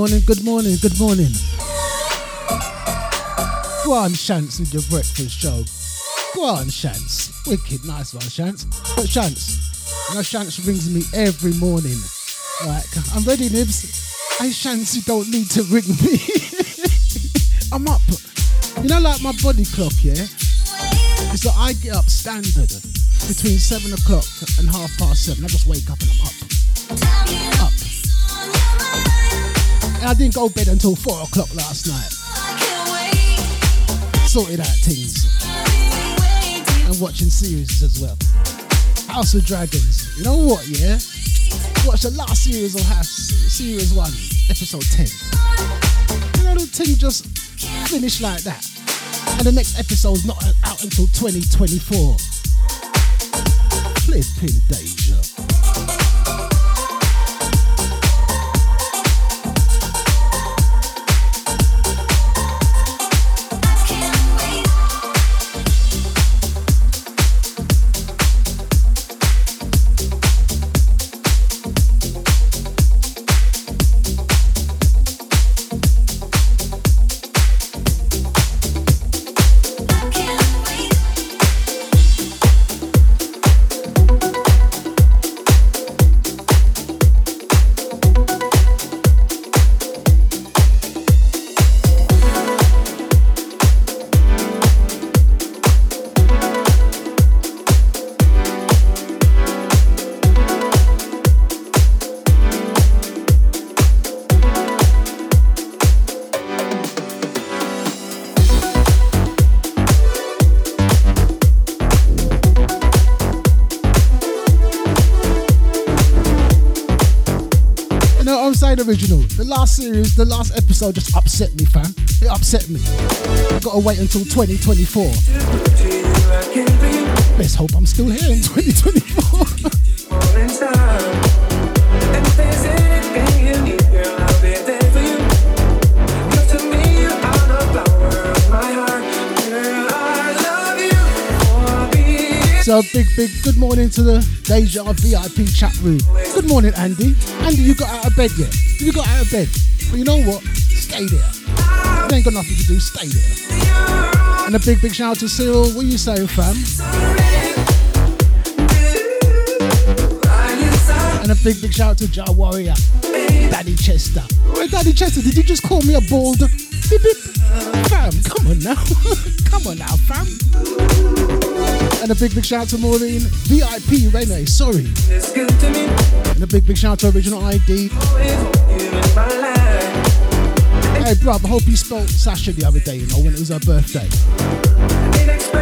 Good morning, good morning, good morning. Go on, Shants, with your breakfast show. Go on, Shants. Wicked, nice one, Shants. But Shants, you know, Shants rings me every morning. Like, I'm ready, Nibs. Hey, Shants, you don't need to ring me. I'm up. You know, like my body clock, yeah? It's that I get up standard between seven o'clock and half past seven. I just wake up and I'm up. And I didn't go to bed until four o'clock last night. Sorted out things. And watching series as well. House of Dragons. You know what, yeah? Watch the last series of House, series one, episode 10. You know, the thing just finished like that. And the next episode's not out until 2024. Flipping danger. The last episode just upset me, fam. It upset me. I gotta wait until 2024. Let's hope I'm still here in 2024. So big, big good morning to the Deja VIP chat room. Good morning, Andy. Andy, you got out of bed yet? You got out of bed. But you know what? Stay there. You ain't got nothing to do. Stay there. And a big, big shout out to Cyril. What you saying, fam? And a big, big shout out to Jar Warrior. Daddy Chester. Wait, Daddy Chester, did you just call me a bald? Beep, beep. Fam, come on now. come on now, fam. And a big, big shout out to Maureen. VIP Rene, sorry. And a big, big shout out to Original ID. Hey, bruv, I hope you spelt Sasha the other day, you know, when it was her birthday.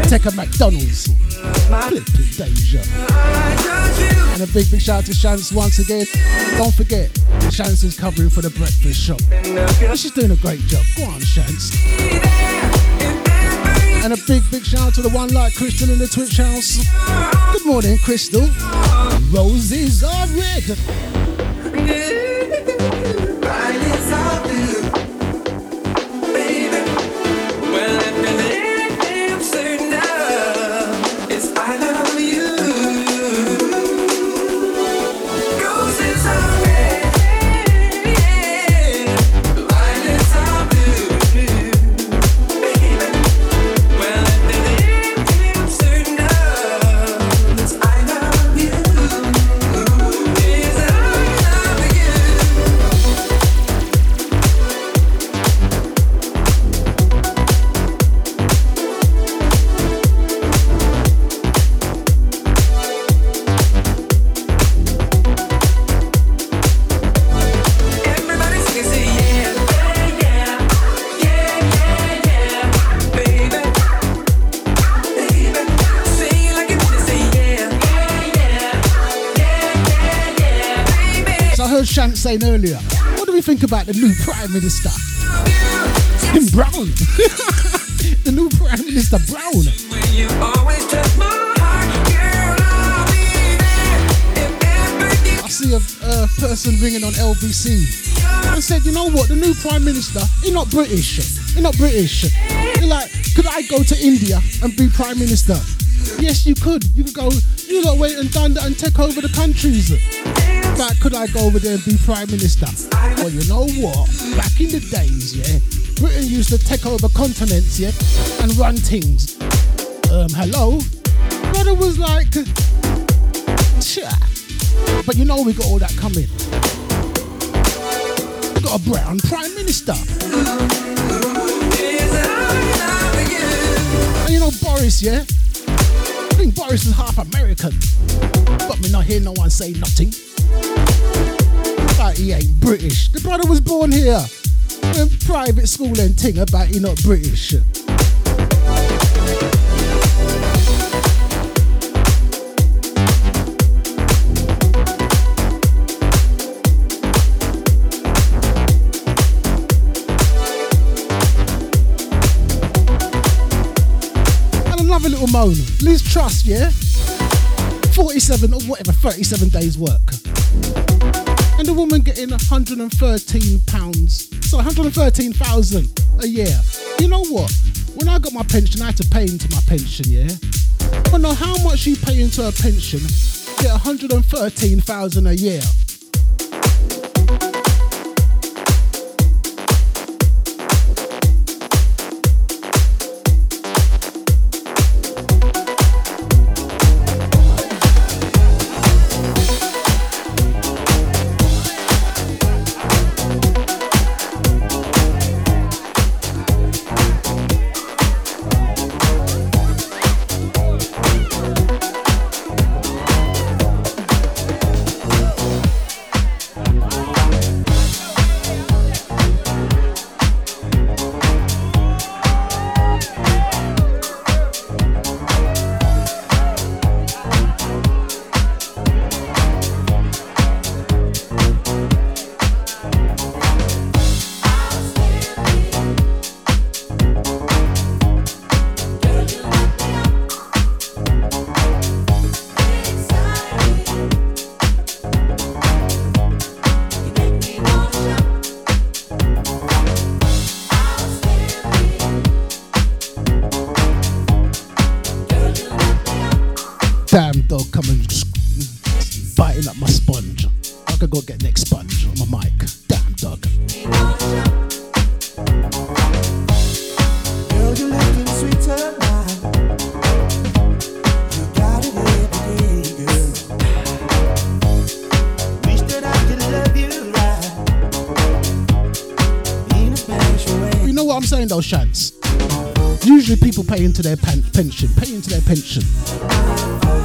Take a McDonald's. Danger. And a big, big shout out to Shance once again. Don't forget, Shance is covering for the breakfast shop. She's doing a great job. Go on, Shance. And a big, big shout out to the one like Crystal in the Twitch house. Good morning, Crystal. Roses are red. Saying earlier, what do we think about the new Prime Minister? Him Brown. the new Prime Minister Brown. I see a person ringing on LBC and said, you know what, the new Prime Minister, he's not British. He's not British. You're like, could I go to India and be Prime Minister? Yes, you could. You could go, you got wait and done that and take over the countries. Could I go over there and be Prime Minister? Well, you know what? Back in the days, yeah, Britain used to take over continents, yeah, and run things. Um, hello? Brother was like, Tcha. But you know we got all that coming. We got a brown Prime Minister. And you know Boris, yeah? I think Boris is half American. But me not hear no one say nothing. Like he ain't British. The brother was born here. In private school and ting about he not British. And another little moan. Liz Truss, yeah? 47 or whatever, 37 days work. The woman getting 113 pounds, so 113,000 a year. You know what? When I got my pension, I had to pay into my pension, yeah? But know how much you pay into a pension, get 113,000 a year. Though, Shants? Usually people pay into their pen- pension, pay into their pension.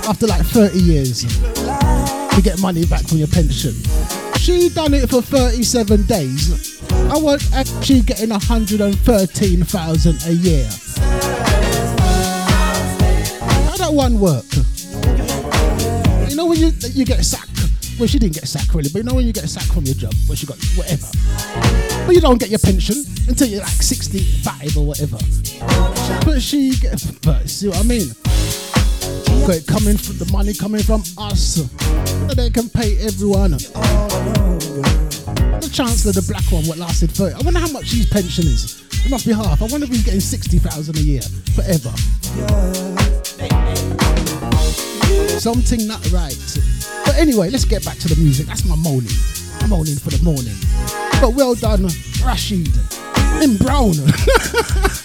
After like 30 years, you get money back from your pension. She done it for 37 days. I was actually getting 113,000 a year. How that one work? You know when you you get sacked. Well, she didn't get sacked really, but you know when you get sacked from your job, where she got whatever. But you don't get your pension until you're like 65 or whatever. But she get, but see what I mean? Got it coming from the money coming from us. So they can pay everyone. The Chancellor, the black one, what lasted 30. I wonder how much his pension is. It must be half. I wonder if he's getting 60,000 a year forever. Something not right. But anyway, let's get back to the music. That's my moaning. I'm moaning for the morning. But well done, Rashid. In Brown.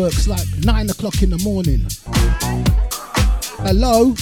works like 9 o'clock in the morning. Hello?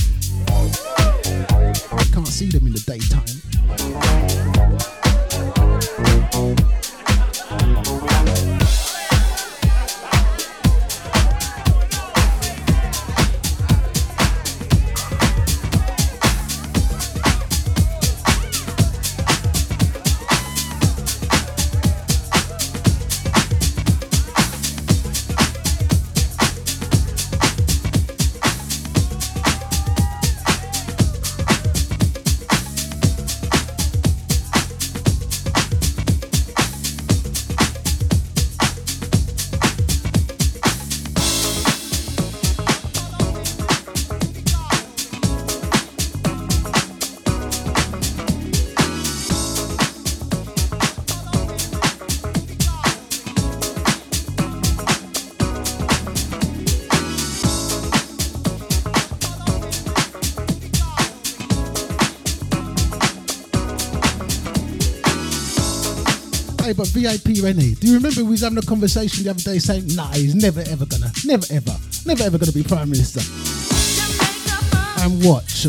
but VIP Rennie. Do you remember we was having a conversation the other day saying, nah, he's never ever gonna, never ever, never ever gonna be Prime Minister? And watch.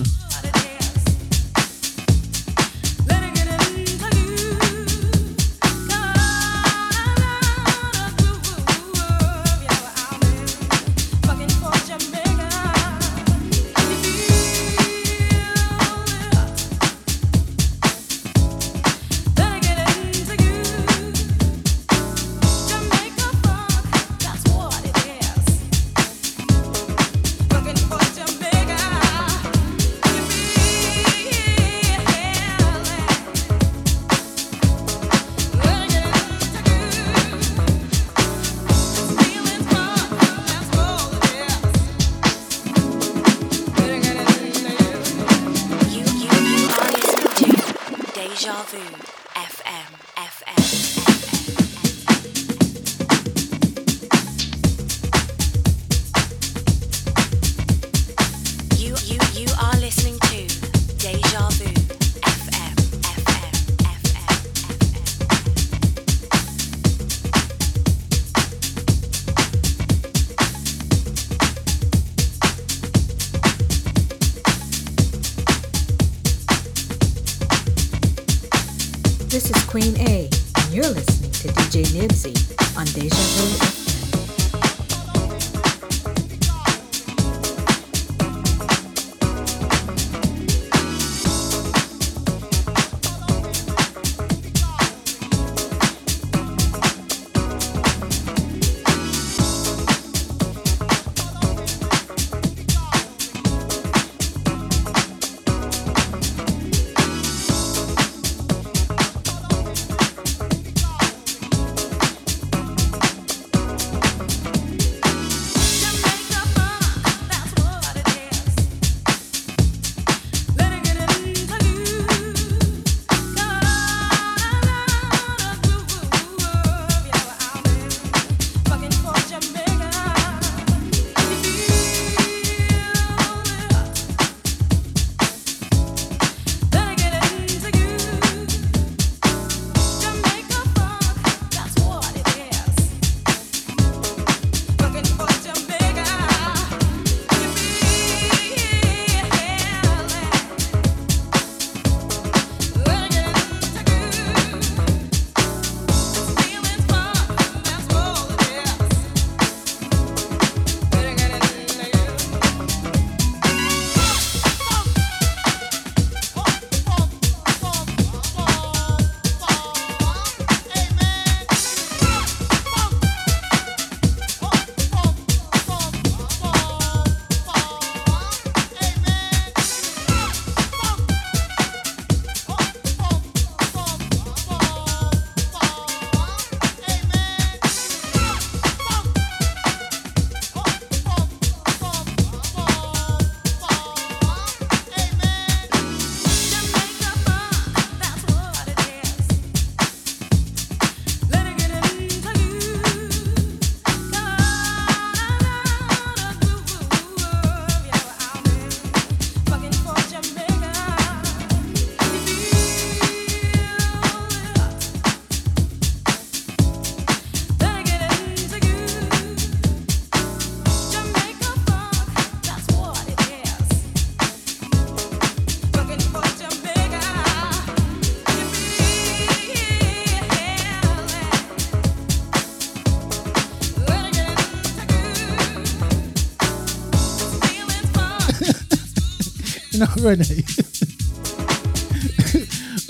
I'm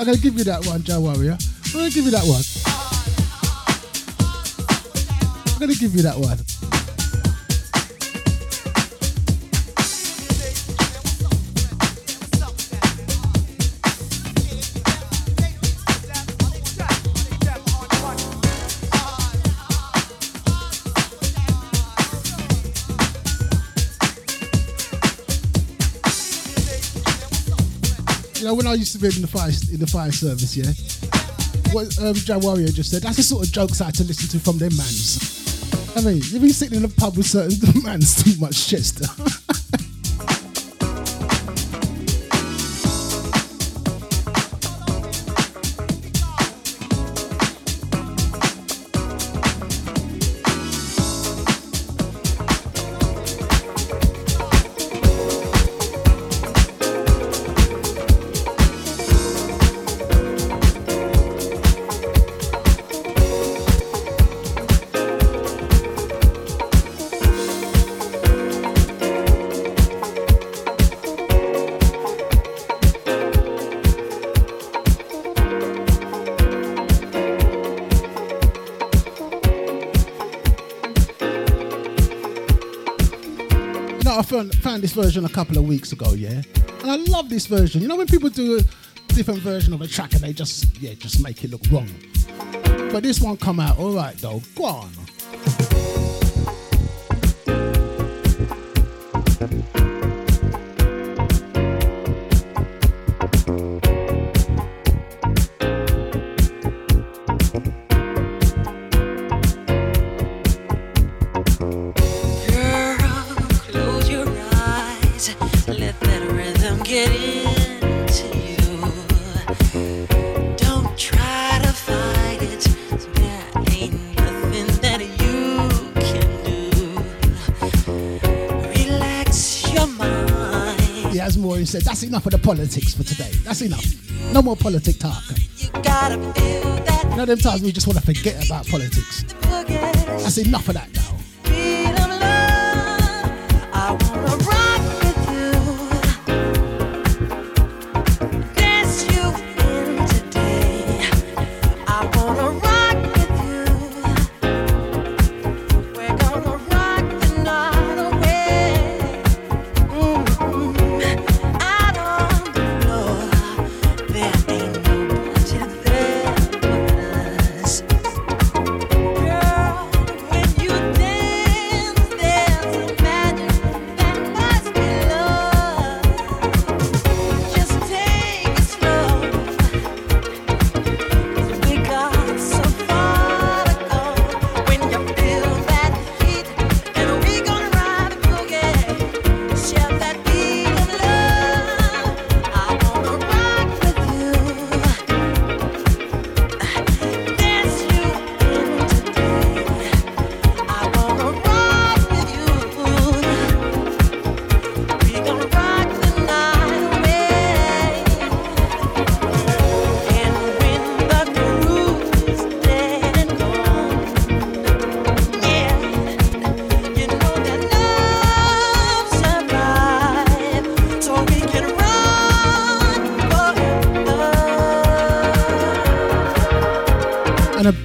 gonna give you that one, Joe Warrior. I'm gonna give you that one. I'm gonna give you that one. When I used to be in the fire in the fire service, yeah, what um, Joe Warrior just said, that's the sort of jokes I had to listen to from them mans. I mean, you've been sitting in a pub with certain mans too much Chester. found, found this version a couple of weeks ago, yeah, and I love this version. You know, when people do a different version of a track and they just, yeah, just make it look wrong. But this one come out all right though. Go on. Said, that's enough of the politics for today. That's enough. No more politic talk. You gotta feel that You know, them times we just want to forget about politics. That's enough of that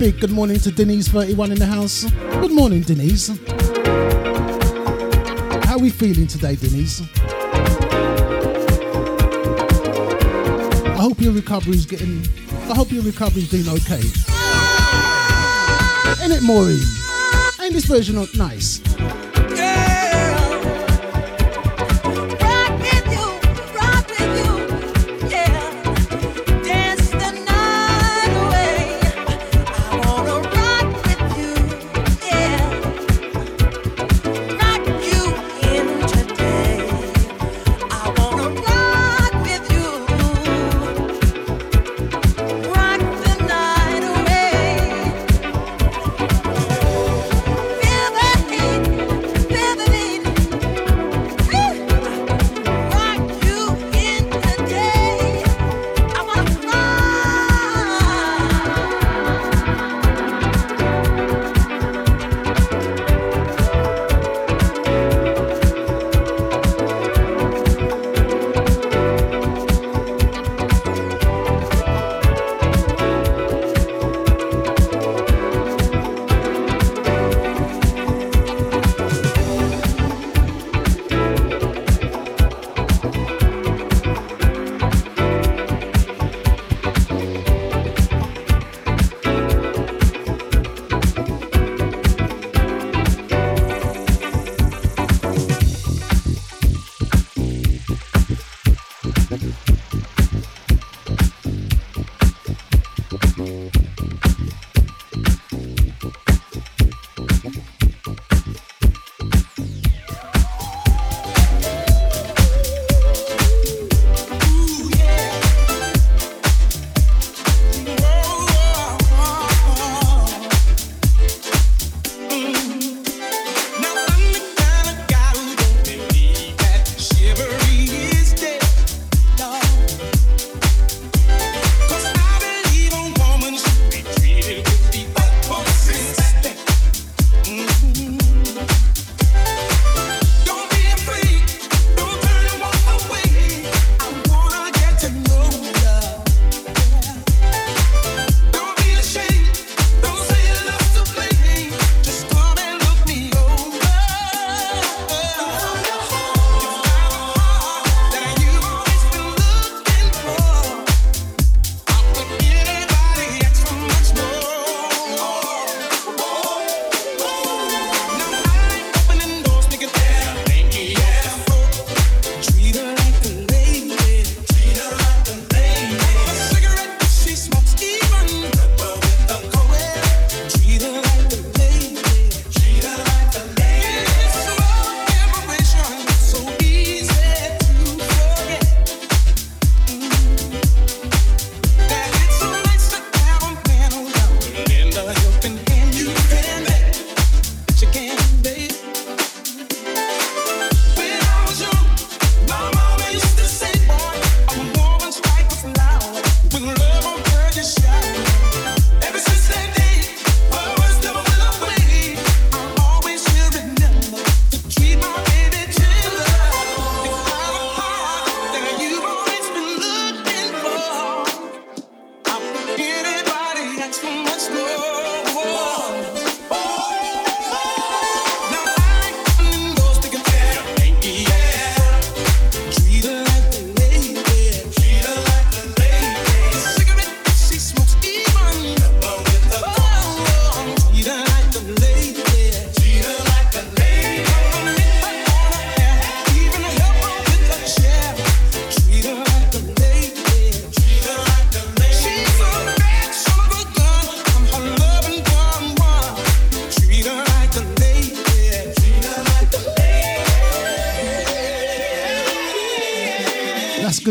big good morning to Denise 31 in the house. Good morning, Denise. How are we feeling today, Denise? I hope your recovery's getting. I hope your recovery's doing okay. Ain't it, Maureen? Ain't this version not nice?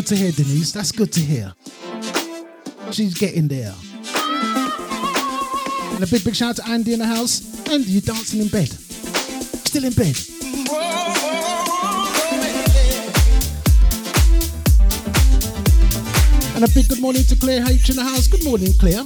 Good to hear, Denise. That's good to hear. She's getting there. And a big, big shout out to Andy in the house. Andy, you dancing in bed? Still in bed? And a big good morning to Claire H in the house. Good morning, Claire.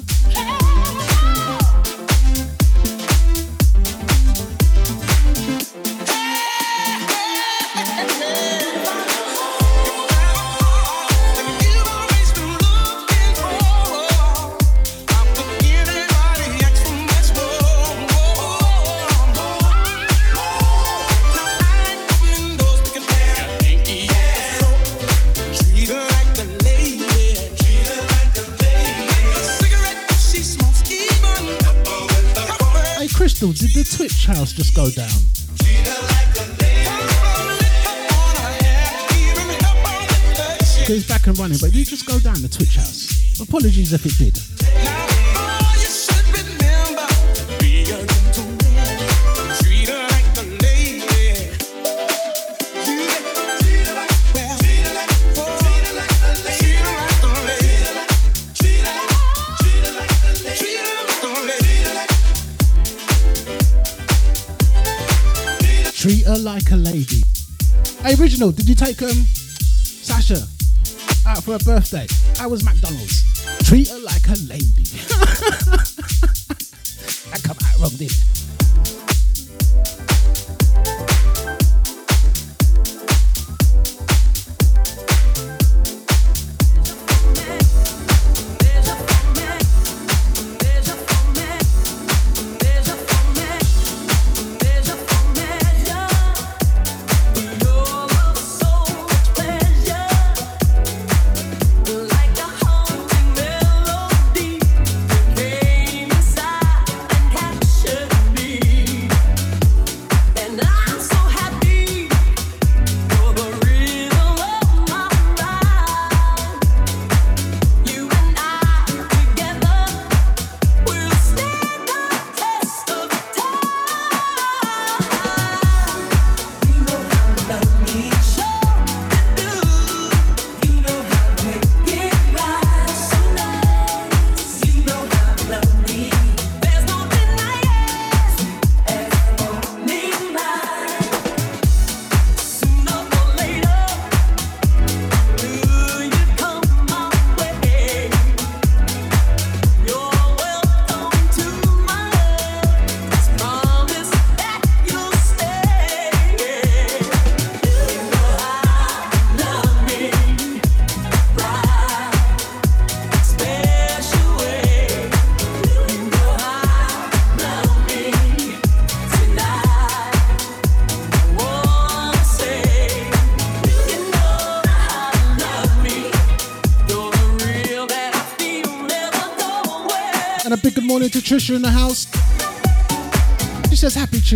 House just go down? It's back and running, but it just go down the Twitch house? Apologies if it did. Like a lady. Hey, original, did you take um Sasha out for her birthday? How was McDonald's? Treat her like a lady. that come out wrong, didn't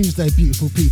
Tuesday, beautiful people.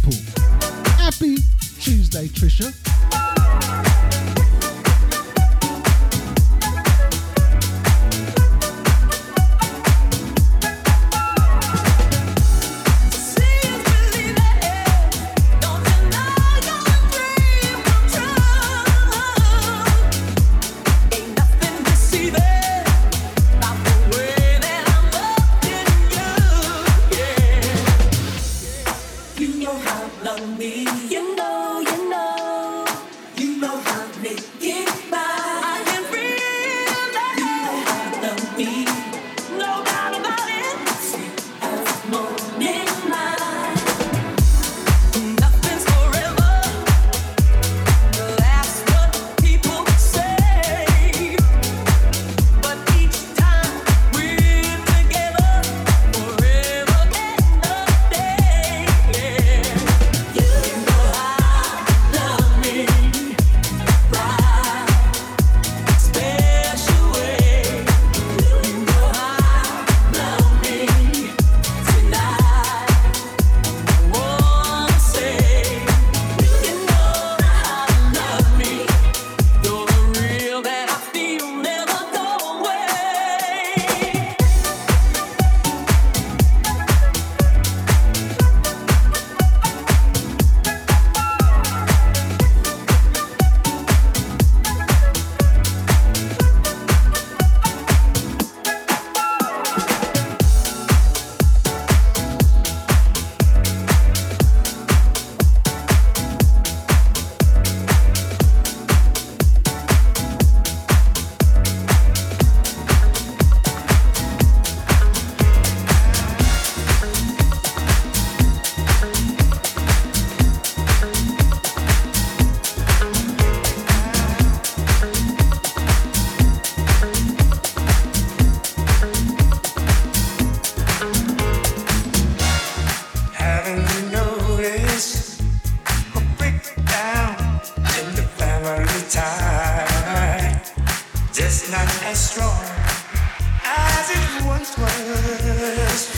tight, just not as strong as it once was.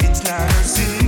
It's not a sin.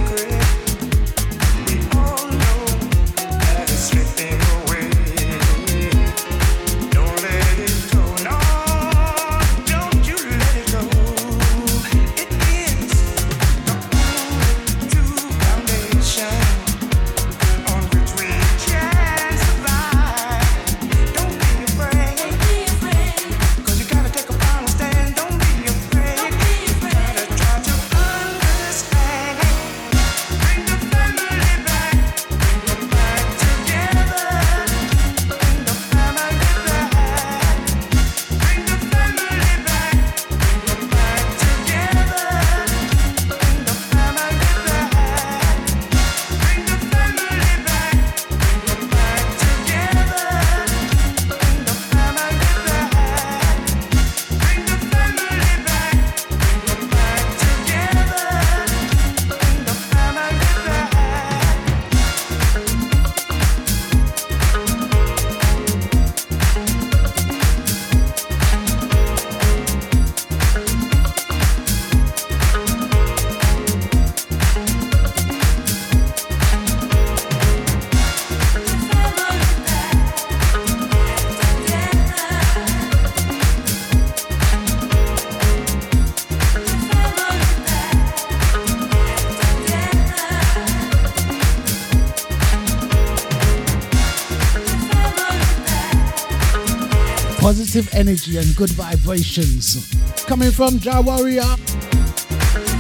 Positive energy and good vibrations coming from Ja Warrior,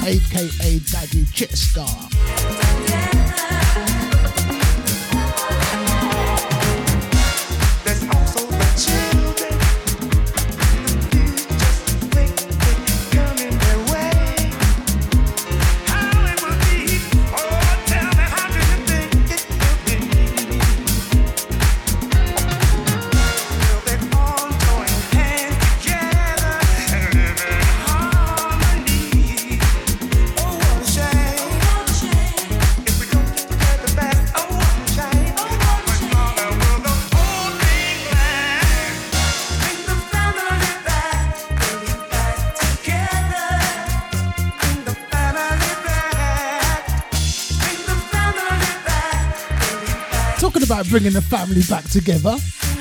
aka Daddy Chitstar. Bringing the family back together.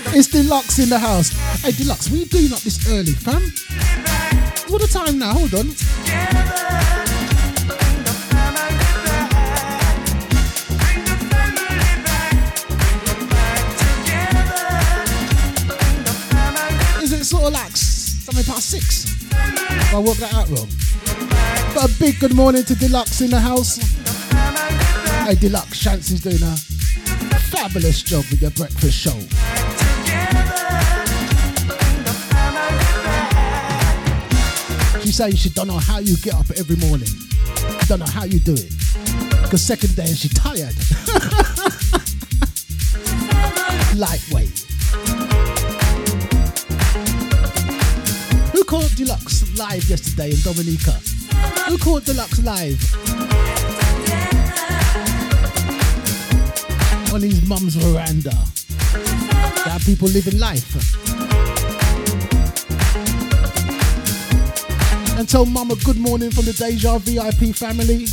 It's Deluxe in the house. Hey, Deluxe, we doing up this early, fam? What the time now? Hold on. Is it sort of like something past six? Have I worked that out wrong? But a big good morning to Deluxe in the house. Hey, Deluxe, Chance is doing a fabulous job with your breakfast show. She says she don't know how you get up every morning. Don't know how you do it. Because second day she tired. Lightweight. Who called Deluxe live yesterday in Dominica? Who called Deluxe live? On his mum's veranda. Are people living life. And tell mama good morning from the Deja VIP family.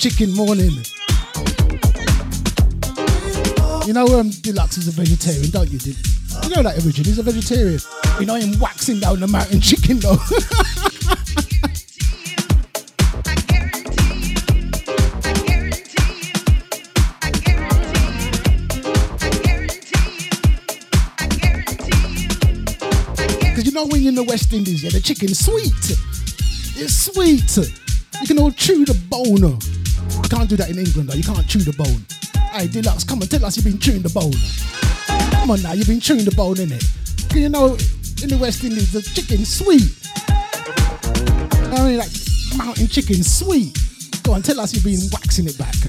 Chicken Morning. You know um, Deluxe is a vegetarian, don't you? Del- You know that original, he's a vegetarian. You know him waxing down the mountain chicken though. Because you know when you're in the West Indies, yeah, the chicken's sweet. It's sweet. You can all chew the bone. Can't do that in England though. You can't chew the bone. Hey, Deluxe, come and tell us you've been chewing the bone. Come on now, you've been chewing the bone, innit? you know, in the West Indies, the chicken's sweet. I mean, like, mountain chicken, sweet. Go on, tell us you've been waxing it back.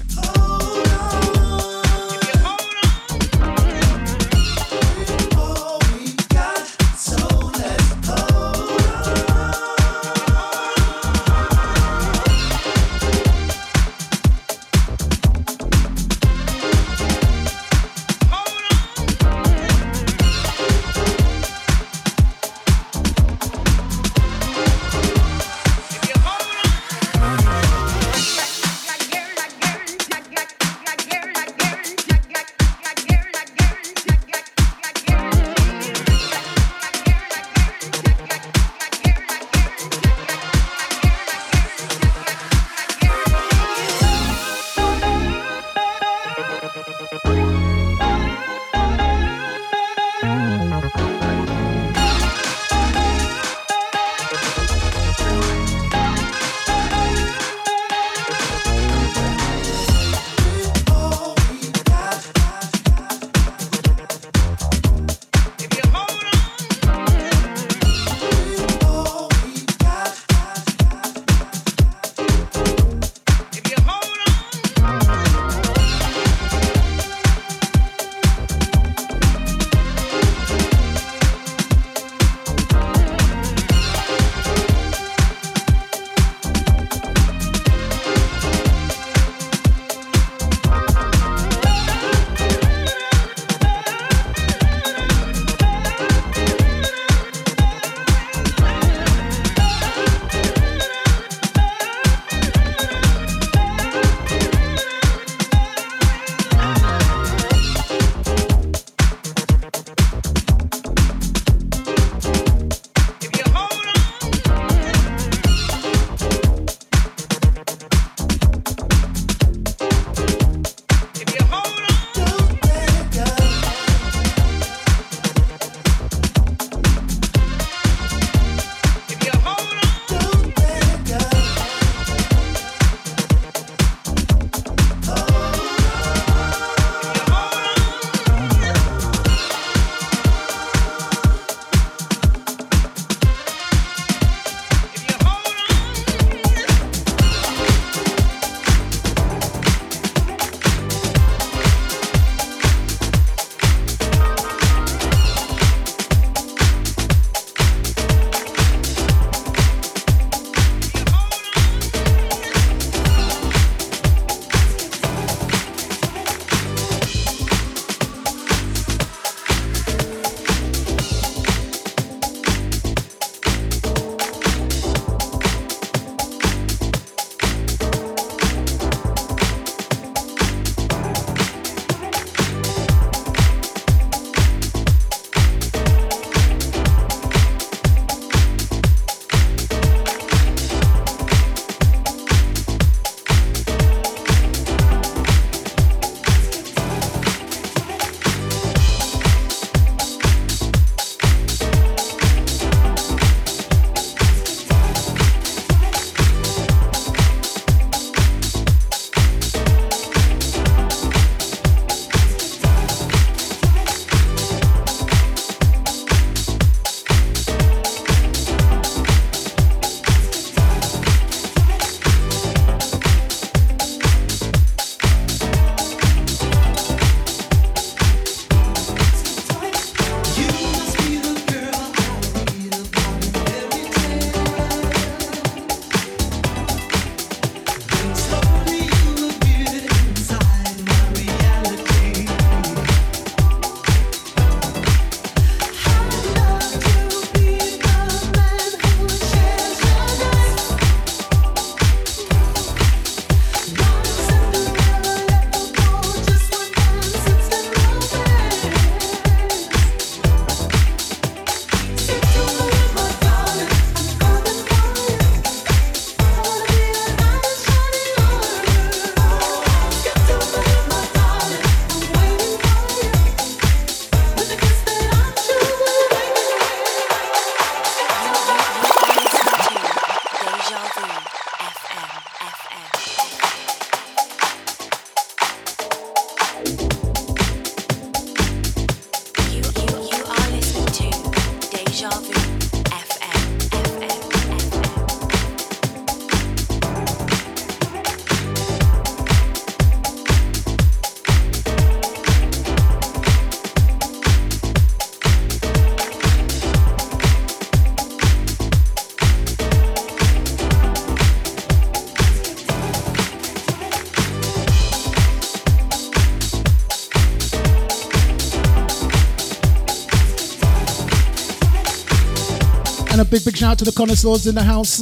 A big, big shout out to the connoisseurs in the house.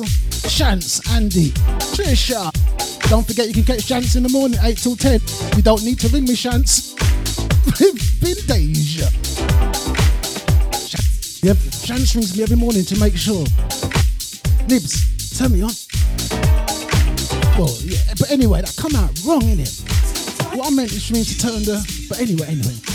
Chance, Andy, Trisha. Don't forget you can catch Chance in the morning, 8 till 10. You don't need to ring me, Shants. Been Deja. Yep, Shants rings me every morning to make sure. Nibs, turn me on. Well, yeah, but anyway, that come out wrong, innit? What I meant is means to turn the. But anyway, anyway.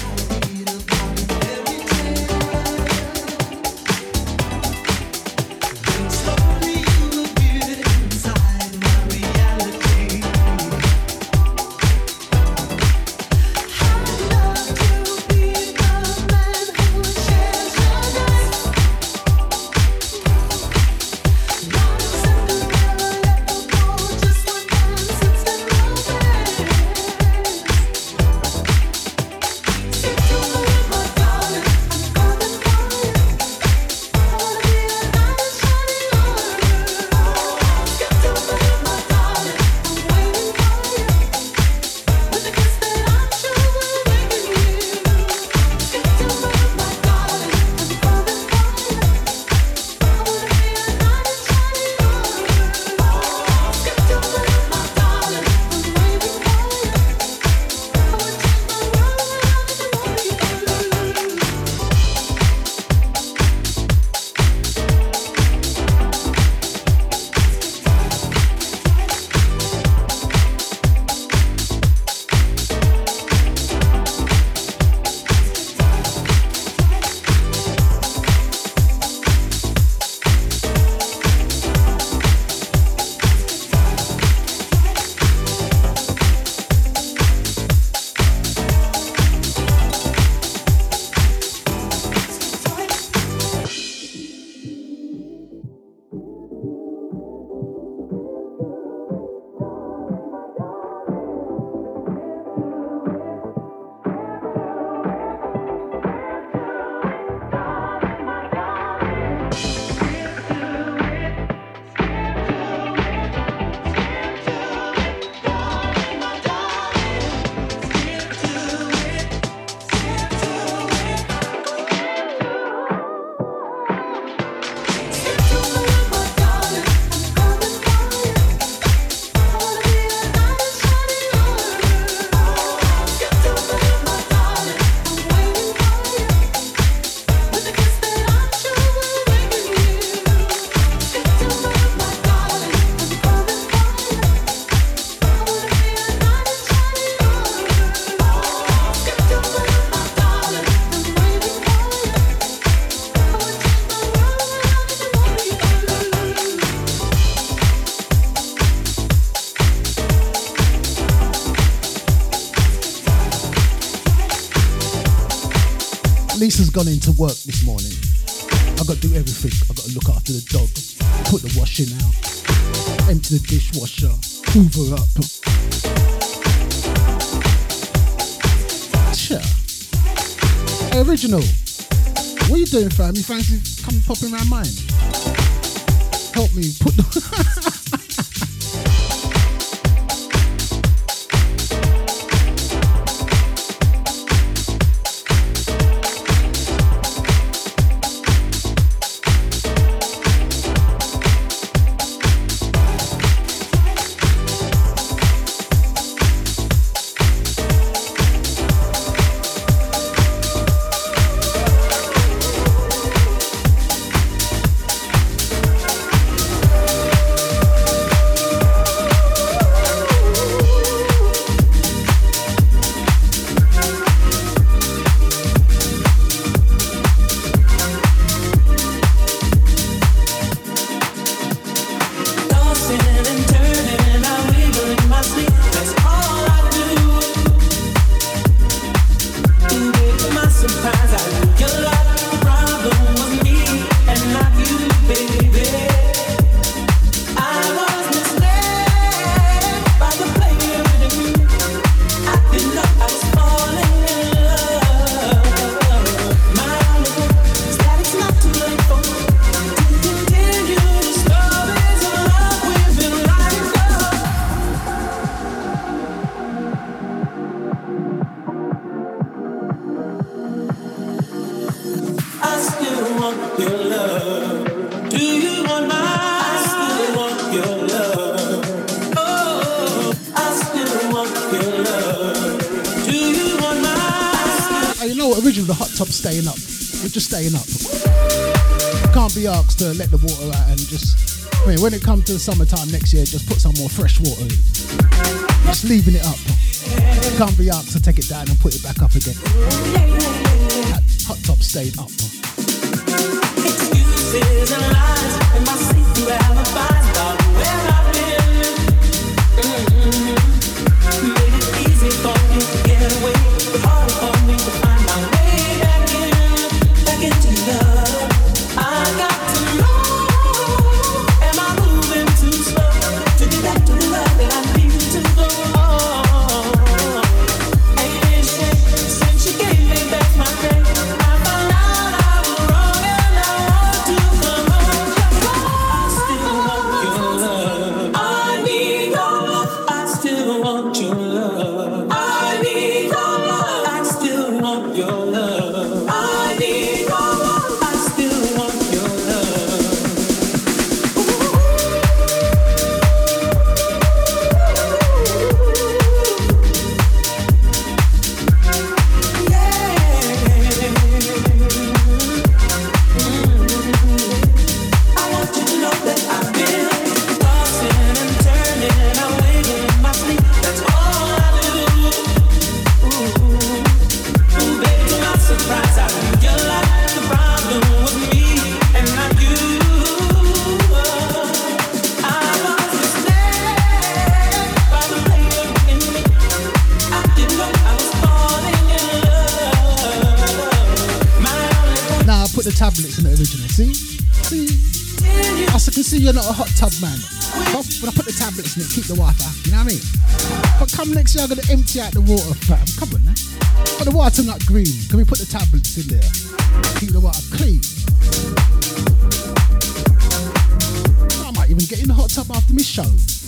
Gone into work this morning. I've got to do everything. I've got to look after the dog, put the washing out, empty the dishwasher, hoover up. Sure. Hey, original. What you doing, fam? You fancy come popping around mine? Help me put the To let the water out and just. I mean, when it comes to the summertime next year, just put some more fresh water in. Just leaving it up. Can't be asked to take it down and put it back up again. That hot tub stayed up. Excuses and lies in my Year, I'm gonna empty out the water, fam. Come on, now. But the water not green. Can we put the tablets in there? Keep the water clean. I might even get in the hot tub after my show.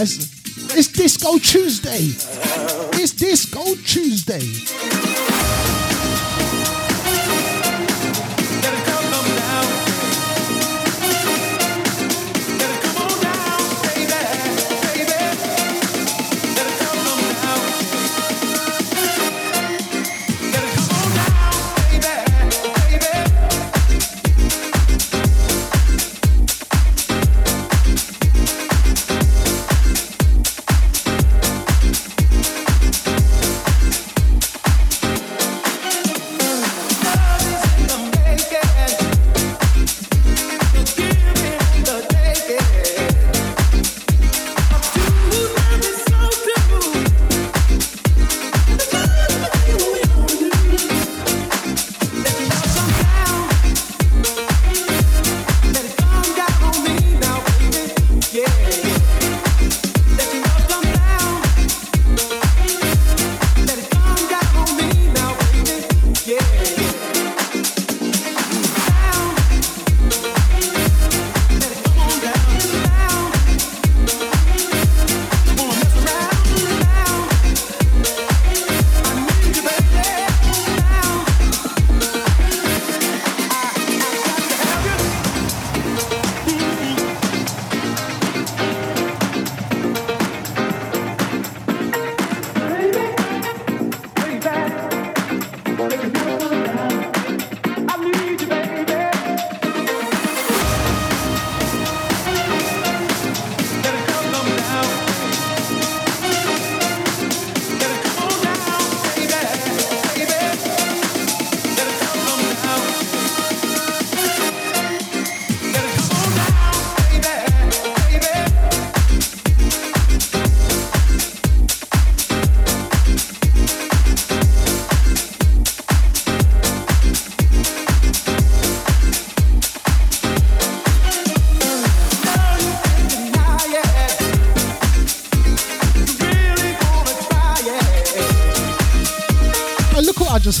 You it's Disco Tuesday. It's Disco Tuesday.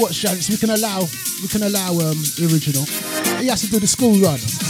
what, Shan? We can allow, we can allow um, the original. He has to do the school run.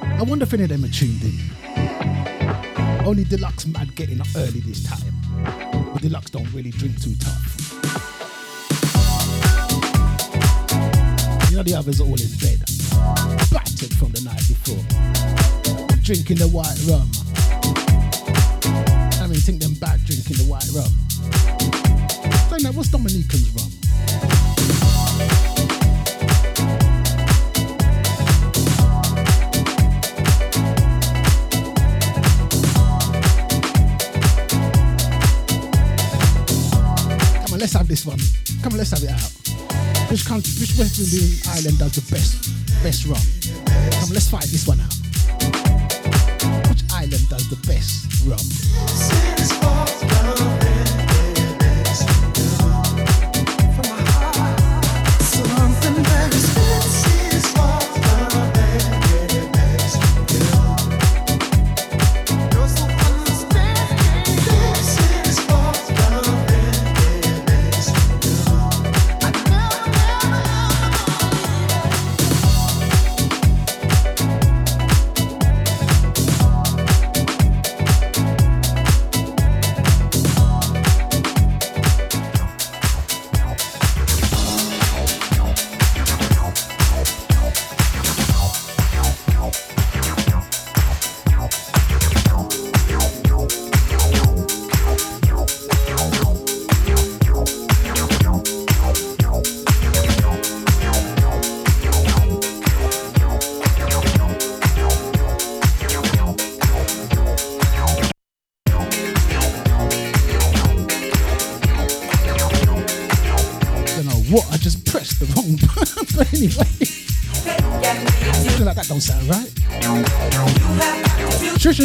I wonder if any of them are tuned in. Only Deluxe mad getting up early this time. But Deluxe don't really drink too tough. You know the others are all in bed. Battered from the night before. Drinking the white rum. I mean, think them back drinking the white rum. Don't know, what's Dominicans this one. Come on, let's have it out. Which country, which West Indian island does the best, best rum? Come on, let's fight this one out.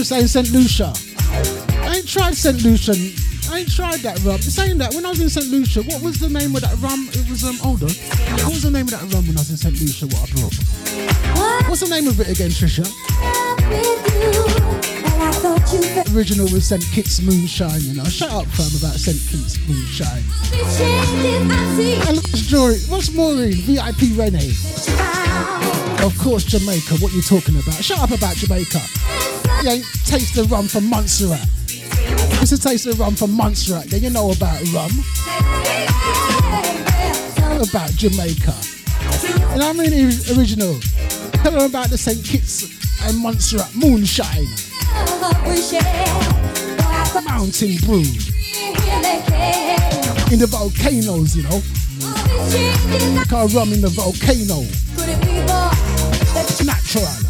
Trisha saying St. Lucia. I ain't tried St. Lucia. I ain't tried that rum. Saying that, when I was in St. Lucia, what was the name of that rum? It was, um, hold on. What was the name of that rum when I was in St. Lucia, what I brought? What's the name of it again, Trisha? Original was St. Kitts Moonshine, you know. Shut up, fam, about St. Kitts Moonshine. And what's Jory? What's Maureen? VIP Renee. Of course, Jamaica. What you talking about? Shut up about Jamaica. You ain't tasted rum from Montserrat. This is tasted rum from Montserrat. Then you know about rum. Tell about Jamaica. And I mean original. Tell them about the St. Kitts and Montserrat moonshine. Mountain brew. In the volcanoes, you know. Got rum in the volcano. Natural.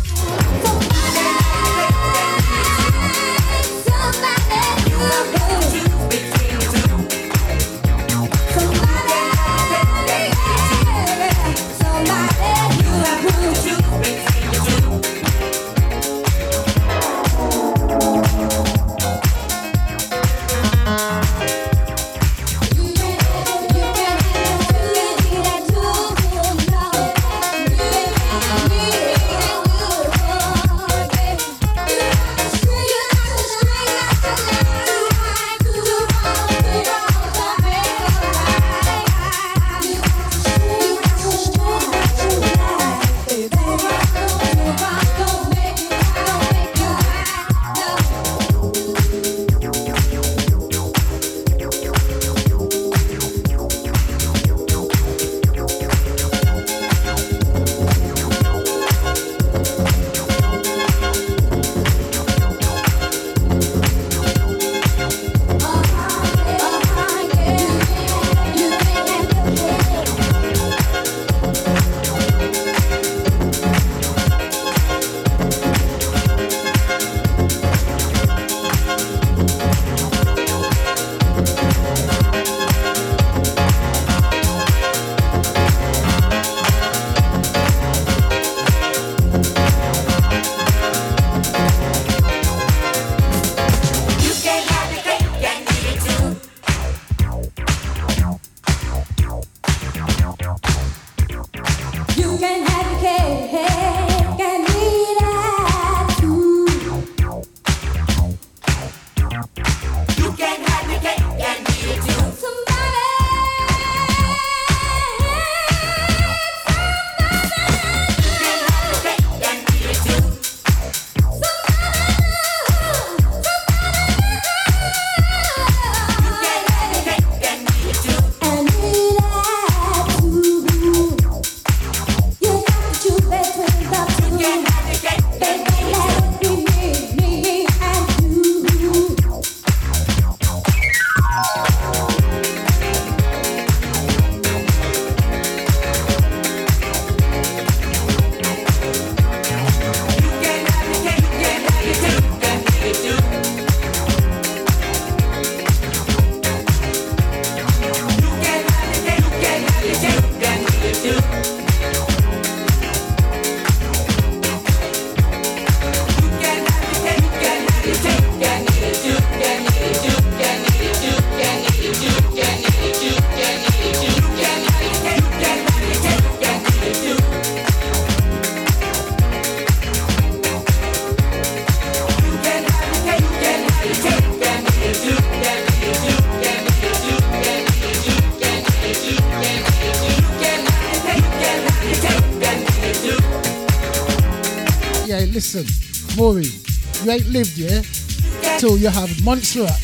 Have Montserrat,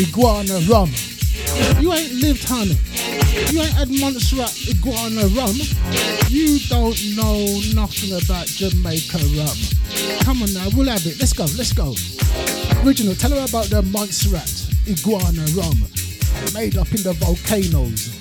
iguana rum. You ain't lived, honey. You ain't had Montserrat iguana rum. You don't know nothing about Jamaica rum. Come on now, we'll have it. Let's go, let's go. Original, tell her about the Montserrat iguana rum made up in the volcanoes.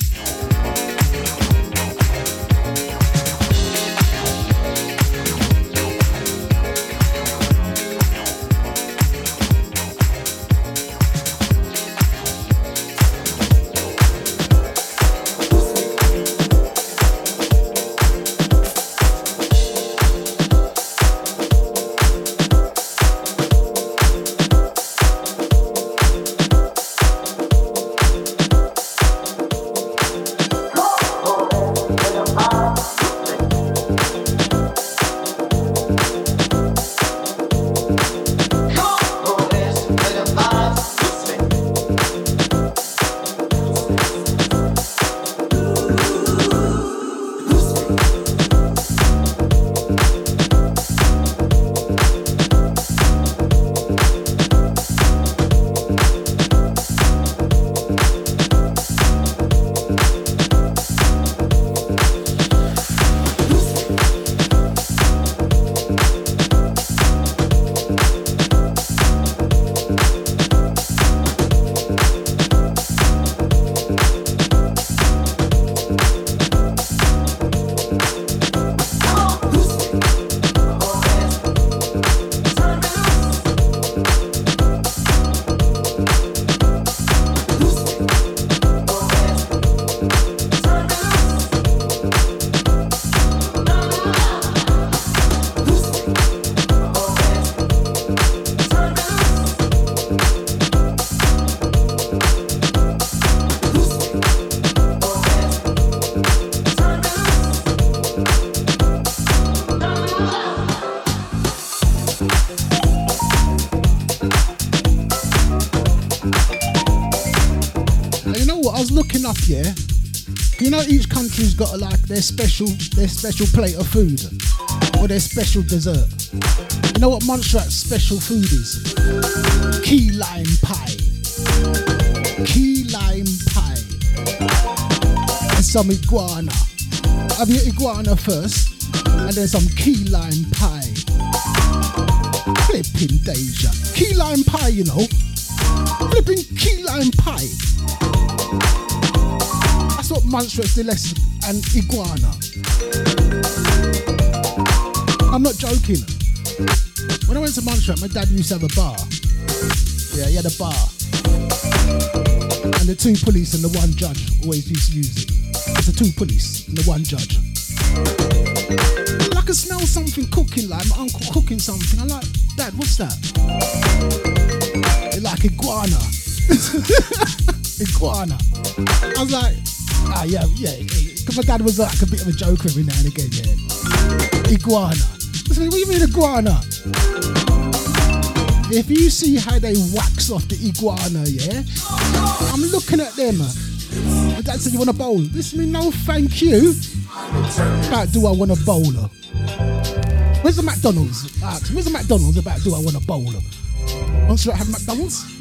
Yeah. You know each country's got like their special their special plate of food or their special dessert. You know what Montserrat's special food is? Key lime pie. Key lime pie. And some iguana. Have your iguana first, and then some key lime pie. Flipping Deja. Key lime pie, you know. Flipping key lime pie. What Less and iguana. I'm not joking. When I went to Montserrat, my dad used to have a bar. Yeah, he had a bar. And the two police and the one judge always used to use it. It's the two police and the one judge. I could smell something cooking, like my uncle cooking something. I'm like, Dad, what's that? They're like iguana. iguana. I was like, ah, yeah, yeah. Because my dad was like a bit of a joker every now and again, yeah. Iguana. What do you mean iguana? If you see how they wax off the iguana, yeah, I'm looking at them. My dad said, you want a bowl? This mean no thank you. About do I want a bowler? Where's the McDonald's? Where's the McDonald's about do I want a bowler? Once you have McDonald's?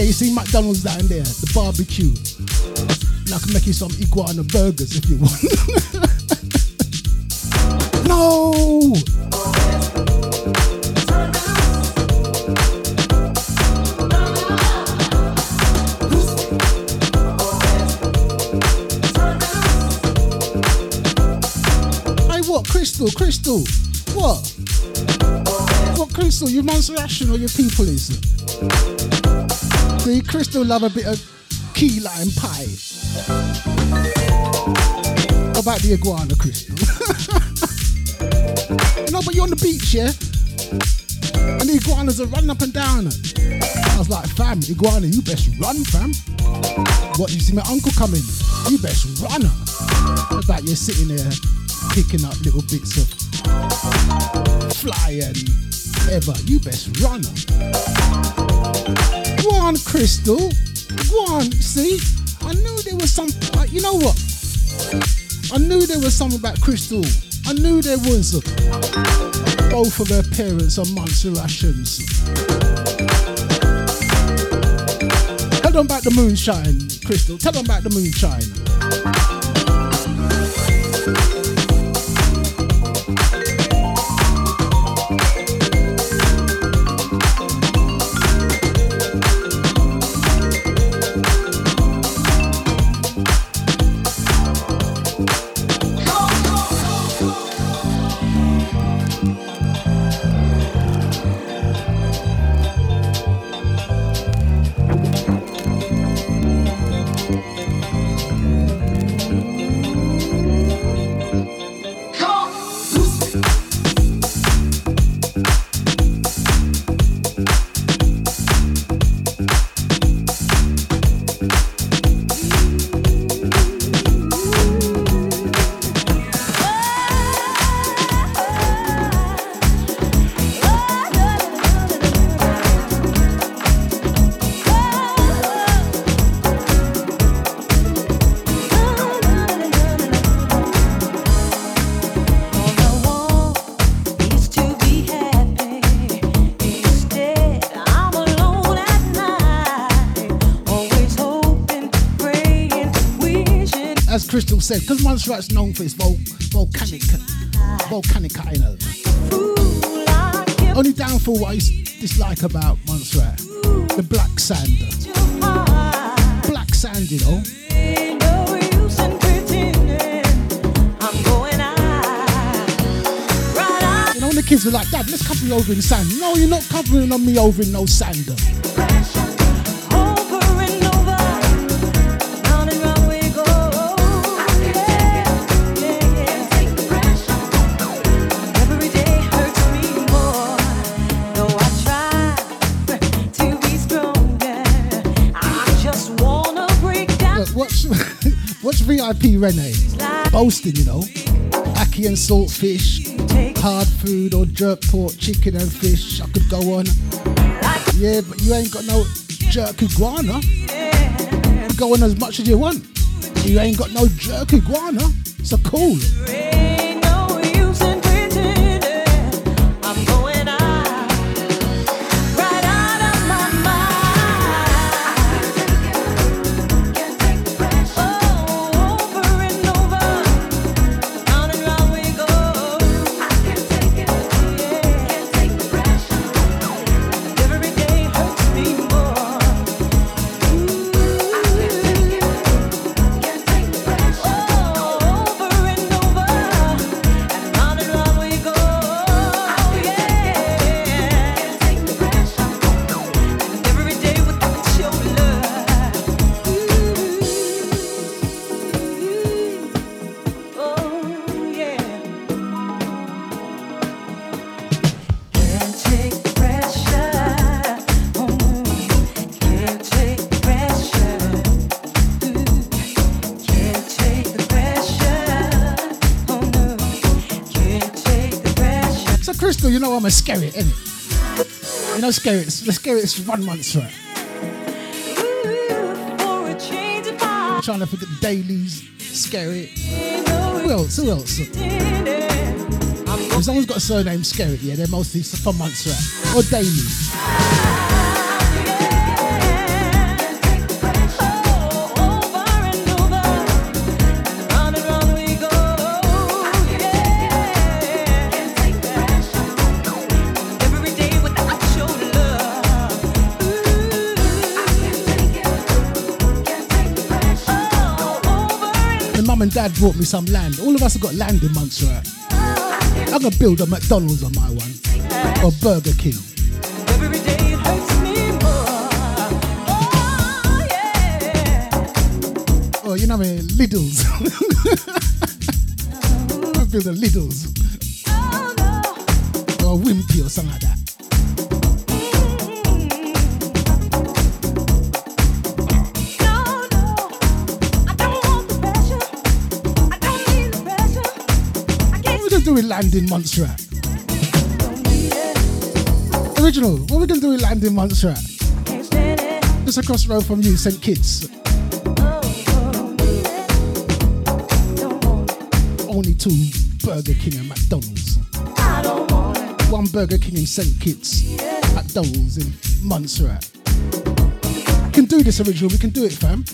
Yeah, you see McDonald's down there, the barbecue. And I can make you some iguana burgers if you want. no! Hey, what? Crystal, Crystal, what? What, Crystal? You Montserratian or your people is? See, Crystal love a bit of key lime pie. About the iguana, Crystal? no, but you're on the beach, yeah? And the iguanas are running up and down. I was like, fam, iguana, you best run, fam. What, you see my uncle coming? You best run. Like you're sitting there picking up little bits of fly ever. You best run. Go on, Crystal. Go on. See, I knew there was some. uh, You know what? I knew there was something about Crystal I knew there was both of her parents are Montserratians. Tell them about the moonshine, Crystal. Tell them about the moonshine. Crystal said, because Montserrat's known for its vol- volcanic, volcanic of. Only downfall what I dislike about Montserrat, the black sand. Black sand, you know. You know, when the kids were like, Dad, let's cover you over in sand. No, you're not covering on me over in no sand. VIP Renee boasting, you know. Ackee and saltfish, hard food or jerk pork, chicken and fish. I could go on. Yeah, but you ain't got no jerk iguana. Go on as much as you want. You ain't got no jerk iguana. So cool. Crystal, you know I'm a skerrit, innit? You know skerrits. The skerrits run Montserrat. Trying to forget dailies, skerrit. Who else? Who else? If someone's got a surname Skerrit, yeah, they're mostly from Montserrat. Or Daily. And dad brought me some land. All of us have got land in Montserrat. I'm gonna build a McDonald's on my one. Or Burger King. Oh, you know what I mean? Lidl's. I'll build a Lidl's. Or Wimpy or something like that. Gonna do with land in Montserrat? Original, what are we gonna do with land in Montserrat? Just across the road from you, St. Kitts. Only two Burger King and McDonald's. One Burger King in St. Kitts, McDonald's in Montserrat. We can do this original, we can do it, fam.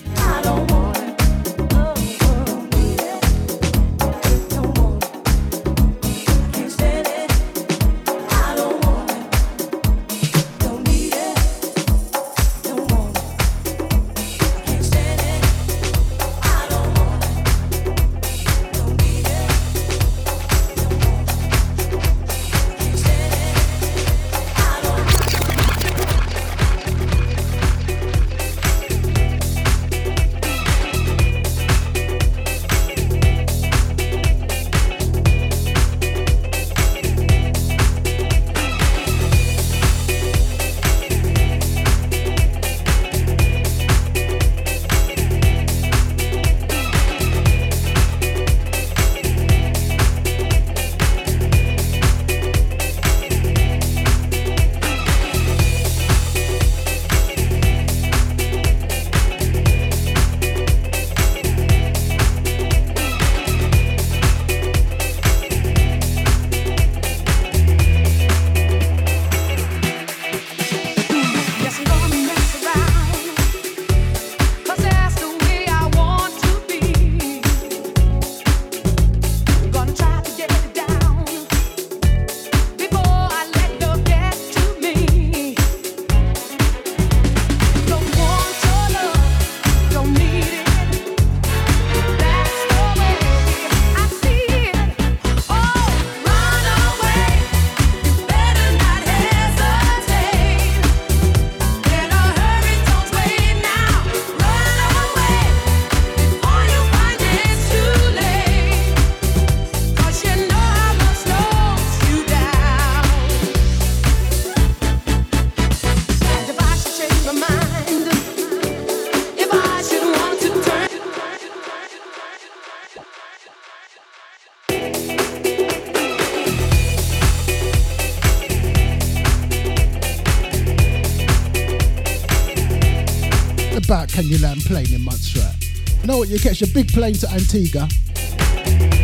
Know what? You catch a big plane to Antigua,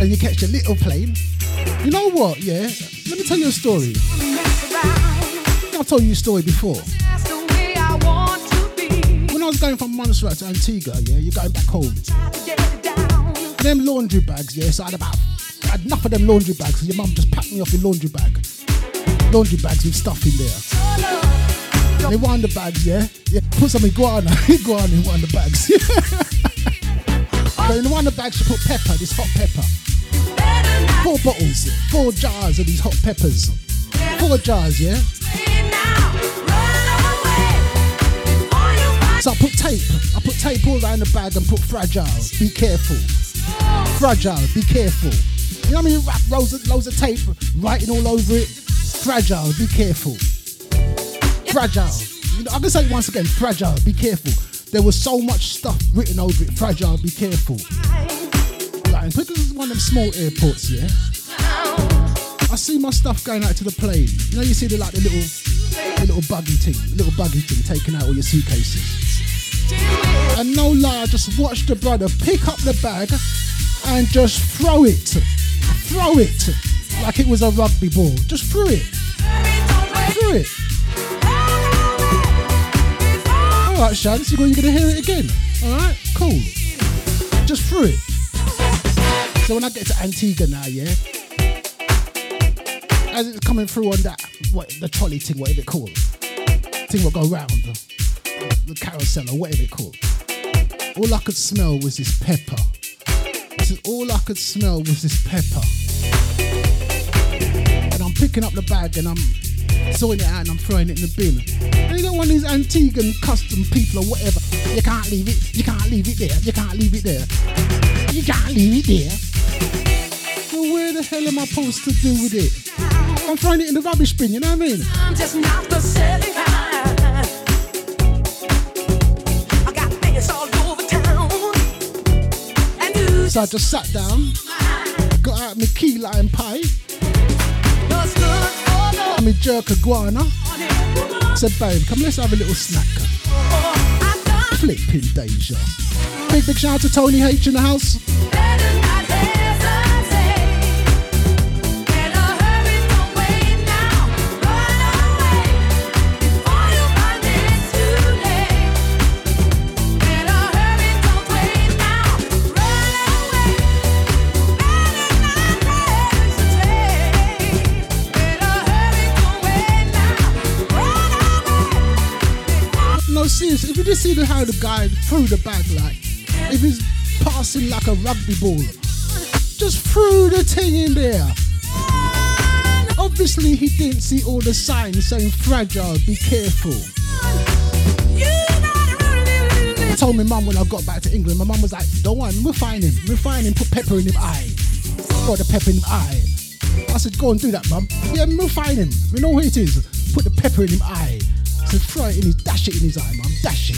and you catch a little plane. You know what? Yeah, let me tell you a story. I've told you a story before. When I was going from Montserrat to Antigua, yeah, you're going back home. Them laundry bags, yeah, so I had about I had enough of them laundry bags. Your mum just packed me off your laundry bag. Laundry bags with stuff in there. In one the bags, yeah, yeah, put some iguana, iguana in one of the bags. but in one of the bags, she put pepper, this hot pepper. Four bottles, four jars of these hot peppers. Four jars, yeah. So I put tape. I put tape all around the bag and put fragile. Be careful. Fragile. Be careful. You know what I mean? Wrap loads of, loads of tape, writing all over it. Fragile. Be careful. Fragile. You know, I can say it once again. Fragile. Be careful. There was so much stuff written over it. Fragile. Be careful. Like, because it's one of them small airports, yeah. I see my stuff going out to the plane. You know, you see the like the little, the little buggy thing, little buggy thing taking out all your suitcases. And no lie, I just watched the brother pick up the bag and just throw it, throw it like it was a rugby ball. Just threw it, threw it. Right, Shans, you you're gonna hear it again. All right, cool. Just through it. So when I get to Antigua now, yeah, as it's coming through on that, what the trolley thing, whatever it called, thing will go round, the carousel or whatever it called. All I could smell was this pepper. This is all I could smell was this pepper. And I'm picking up the bag and I'm sorting it out and I'm throwing it in the bin. And you got one of these Antiguan custom people or whatever. You can't leave it. You can't leave it there. You can't leave it there. You can't leave it there. Well, where the hell am I supposed to do with it? I'm throwing it in the rubbish bin, you know what I mean? I'm just not the selling kind. I got things all over town. And you So I just sat down, got out my key lime pie, the jerk iguana. Said, babe, come let's have a little snack. Flipping Deja. Big, big shout out to Tony H in the house. You just see how the guy threw the bag, like, if he's passing like a rugby ball, just threw the thing in there. Obviously, he didn't see all the signs saying fragile, be careful. I told my mum when I got back to England, my mum was like, don't worry, we'll find him. We'll find him, put pepper in his eye. Got the pepper in his eye. I said, go and do that, mum. Yeah, we'll find him. We know who it is. Put the pepper in his eye. Throw it in his, dash it in his eye, man, Dash it.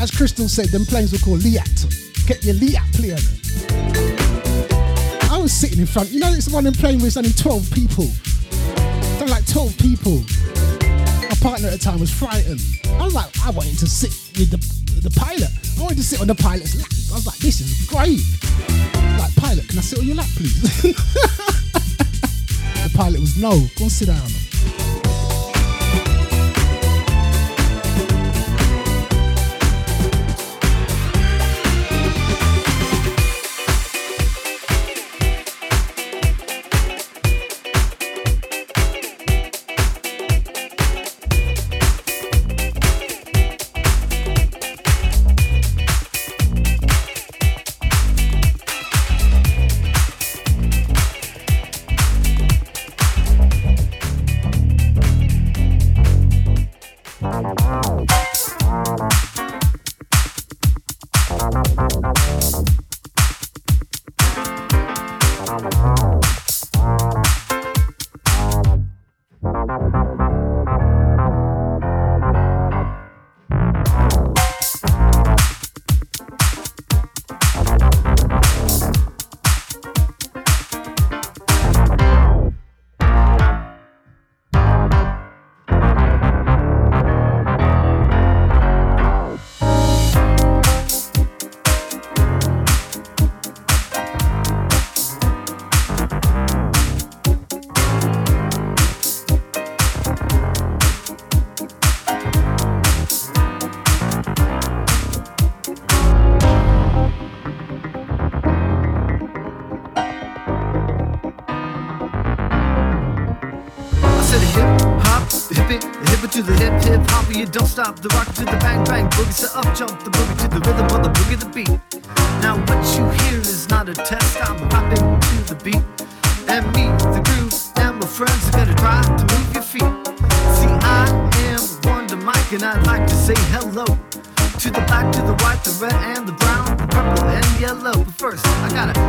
As Crystal said, them planes were called Liat. Get your Liat playing. Sitting in front. You know, it's the one in plane where it's only 12 people. Something like 12 people. My partner at the time was frightened. I was like, I wanted to sit with the, the pilot. I wanted to sit on the pilot's lap. I was like, this is great. Like, pilot, can I sit on your lap, please? the pilot was, no, go and sit down. Don't stop the rock to the bang bang boogie, so up jump the boogie to the rhythm of the boogie the beat. Now what you hear is not a test, I'm rapping to the beat, and me, the groove, and my friends are gonna try to move your feet. See, I am Wonder Mike, and I'd like to say hello to the black, to the white, the red, and the brown, the purple, and yellow. But first, I gotta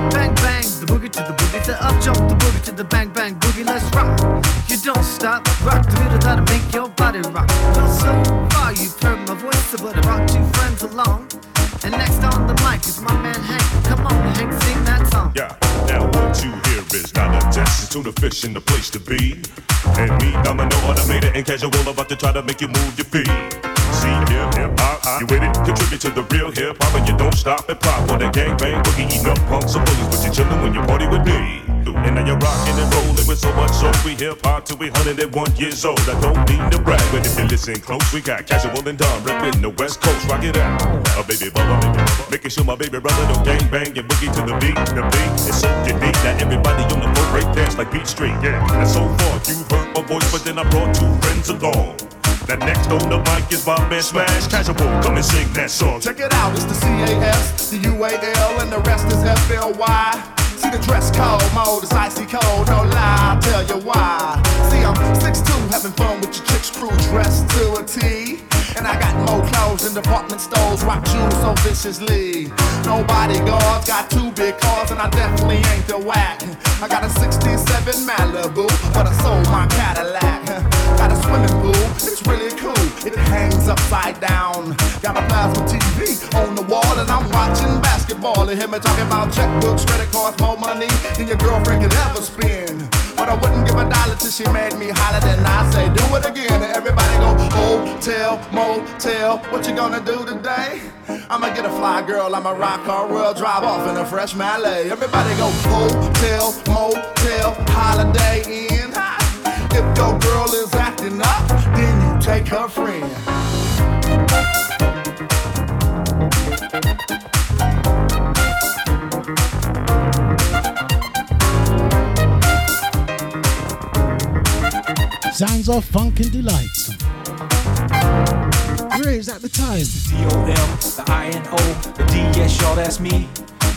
One years old. I don't mean to brag, but if you listen close, we got casual and dumb ripping the West Coast. Rock it out, a baby brother, making sure my baby brother don't gang bang and boogie to the beat. The beat is so unique that everybody on the floor break dance like Beat Street. Yeah, and so far you've heard my voice, but then I brought two friends along. That next on the mic is Bob and Smash Casual. Come and sing that song. Check it out, it's the C A S, the U A L, and the rest is F L Y. See the dress code, mode is icy cold, no lie, I'll tell you why. See, I'm 6'2, having fun with your chick's crew dressed to a T. And I got more clothes than department stores, rock shoes so viciously. No bodyguards, got two big cars, and I definitely ain't the whack. I got a 67 Malibu, but I sold my Cadillac. Got a swimming pool, it's really cool. It hangs upside down. Got a plasma TV on the wall, and I'm watching basketball. And hear me talking about checkbooks, credit cards, more money than your girlfriend could ever spend. But I wouldn't give a dollar till she made me holler. Then I say, do it again. And everybody go, hotel, motel. What you gonna do today? I'ma get a fly girl, I'ma rock her world, drive off in a fresh Malay. Everybody go, hotel, motel, holiday inn. If your girl is acting up, then take her friend. Sounds of funk and delights. Where is at the time? D-O-M, the I-N-O, the D, yes, y'all, that's me.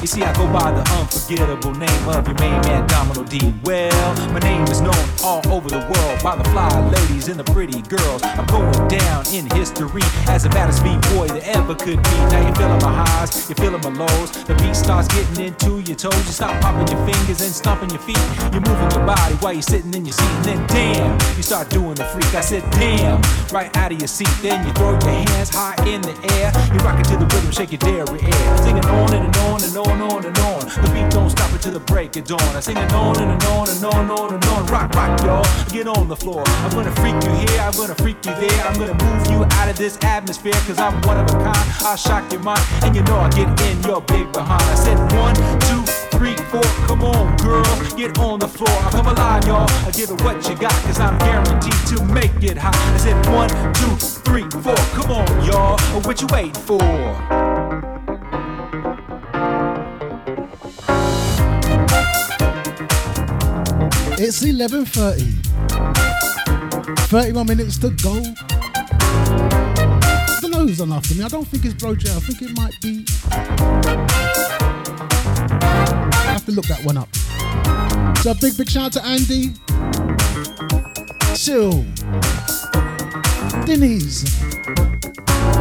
You see, I go by the unforgettable name of your main man, Domino D. Well, my name is known all over the world by the fly ladies and the pretty girls. I'm going down in history as the baddest B-boy that ever could be. Now you're feeling my highs, you're feeling my lows. The beat starts getting into your toes. You stop popping your fingers and stomping your feet. You're moving your body while you're sitting in your seat. And then, damn, you start doing the freak. I said, damn, right out of your seat. Then you throw your hands high in the air. You rock it to the rhythm, shake your dairy air. Singing on and, and on and on and on and on. The beat don't stop until the break of dawn. I sing it on and, and on and on and on and on. Rock, rock, y'all. Get on the floor. I'm gonna freak you here. I'm gonna freak you there. I'm gonna move you out of this atmosphere. Cause I'm one of a kind. I'll shock your mind. And you know I get in your big behind. I said one, two, three, four. Come on, girl, Get on the floor. I'll come alive, y'all. I give it what you got. Cause I'm guaranteed to make it hot. I said one, two, three, four. Come on, y'all. What you waiting for? It's 11.30. 31 minutes to go. Know who's on after me. I don't think it's Bro I think it might be... I have to look that one up. So a big, big shout out to Andy. Chill. Denny's.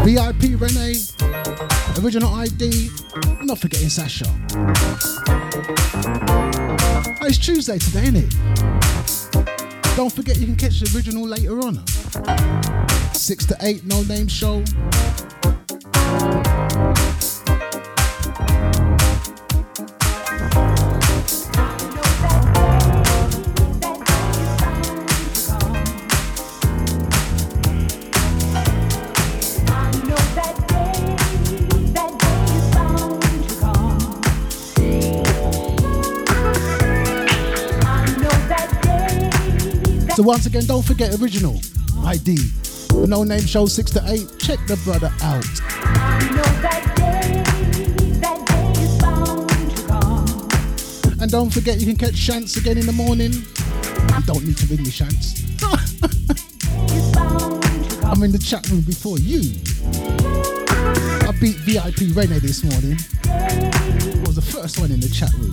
VIP Renee. Original ID. I'm not forgetting Sasha. Oh, it's Tuesday today, isn't it? Don't forget you can catch the original later on. Six to eight, no name show. So once again, don't forget original ID. No name show six to eight. Check the brother out. And don't forget you can catch Shants again in the morning. You don't need to ring me Shants. I'm in the chat room before you. I beat VIP Rene this morning. I was the first one in the chat room.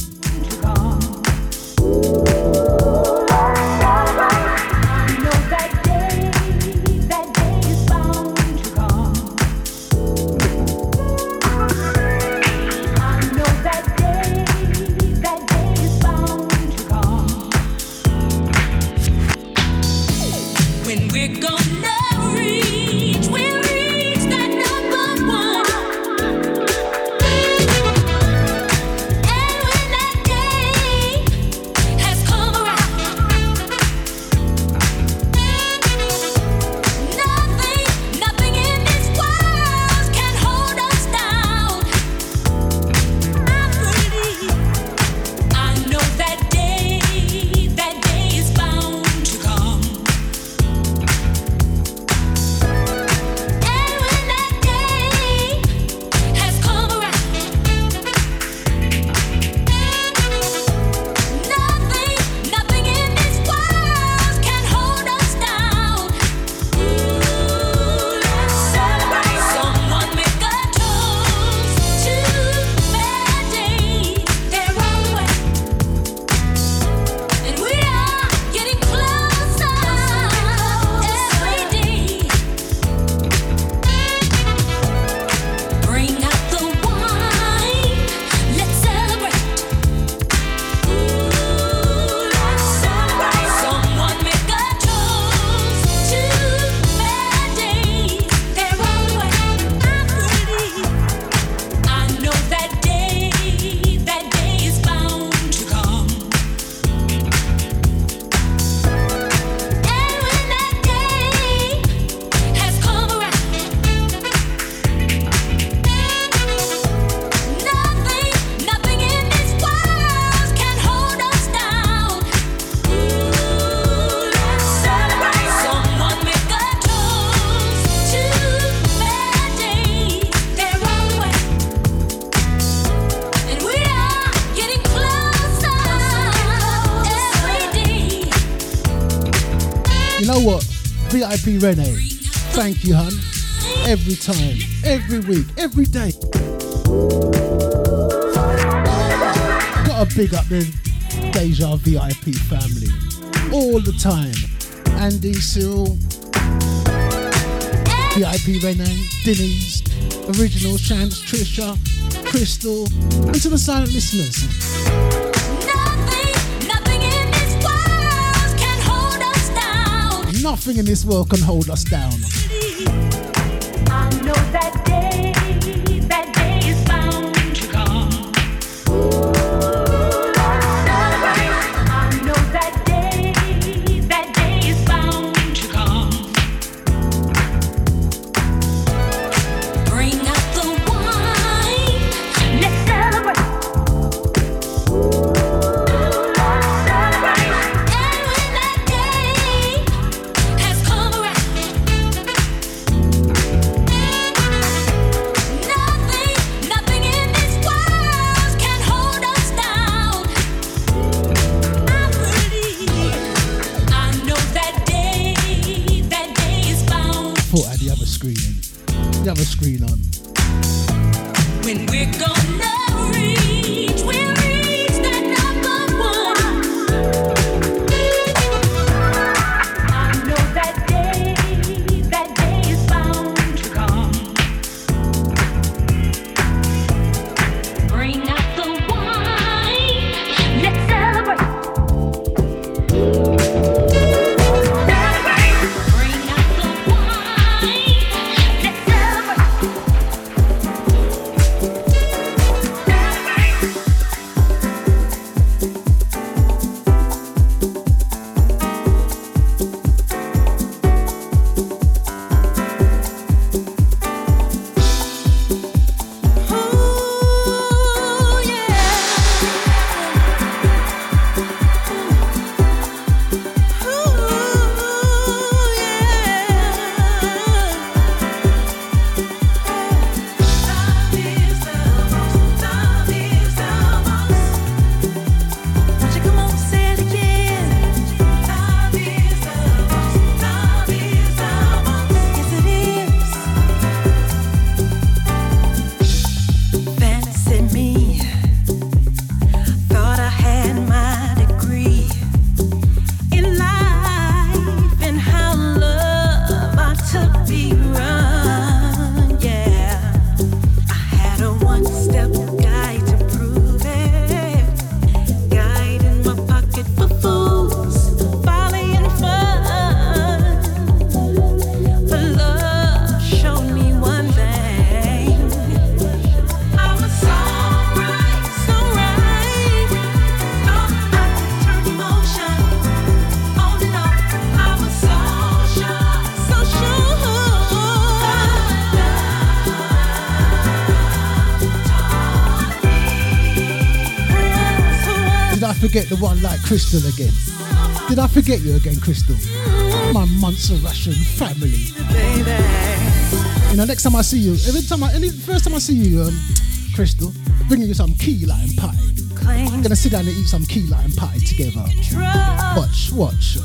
Renee. Thank you, hun. Every time, every week, every day. Got a big up the Deja VIP family. All the time. Andy, Cyril, VIP Renee, Denise, Original Shams, Trisha, Crystal, and to the silent listeners. nothing in this world can hold us down. the other screen on. one like Crystal again. Did I forget you again, Crystal? My Montserratian family. You know, next time I see you, every time I, any first time I see you, um, Crystal, bringing you some key lime pie. I'm gonna sit down and eat some key lime pie together. Watch, watch.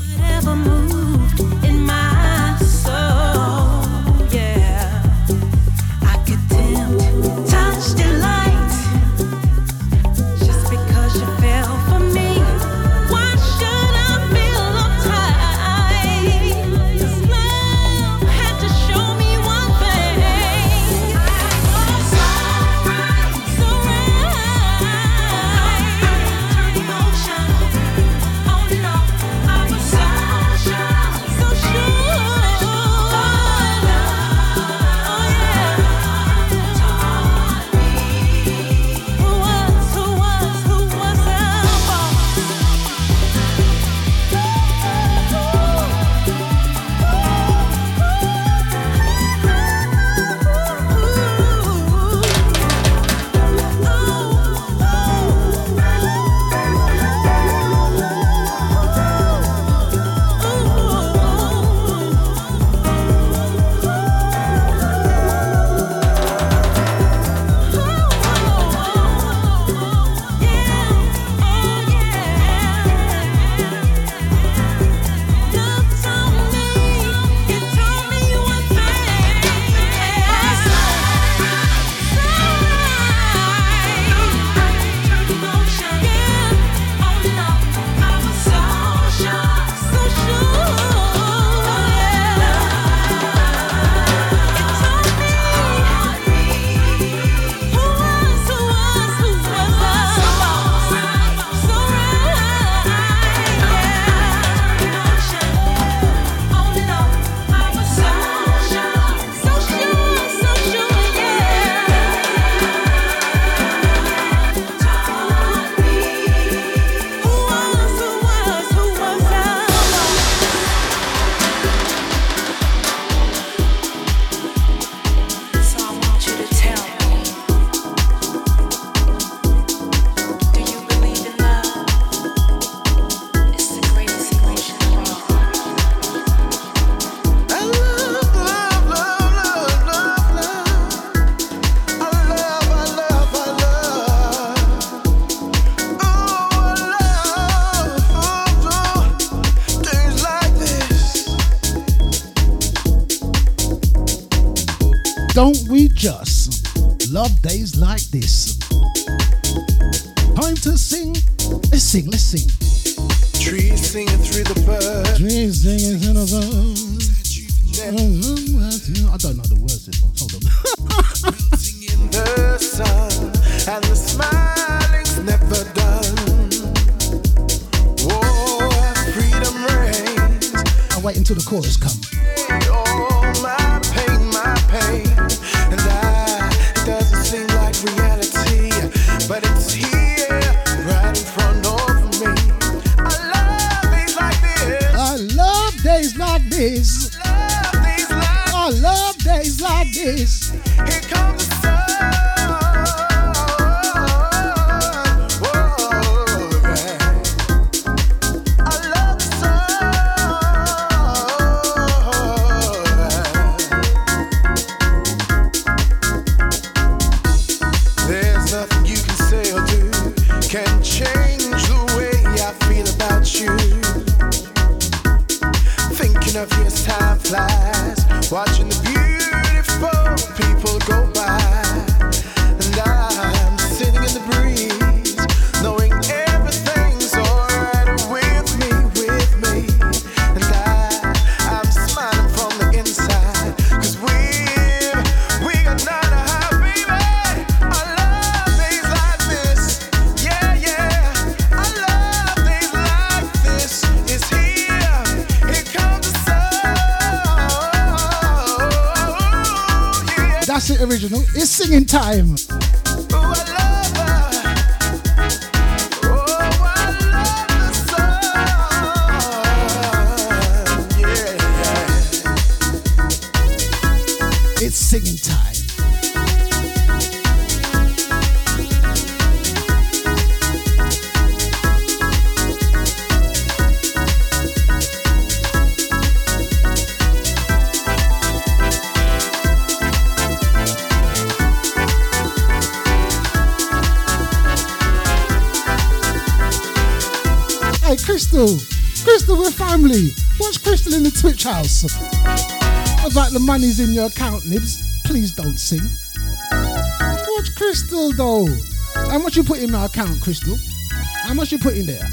house. About the money's in your account, Nibs. Please don't sing. Watch Crystal though. How much you put in my account, Crystal? How much you put in there?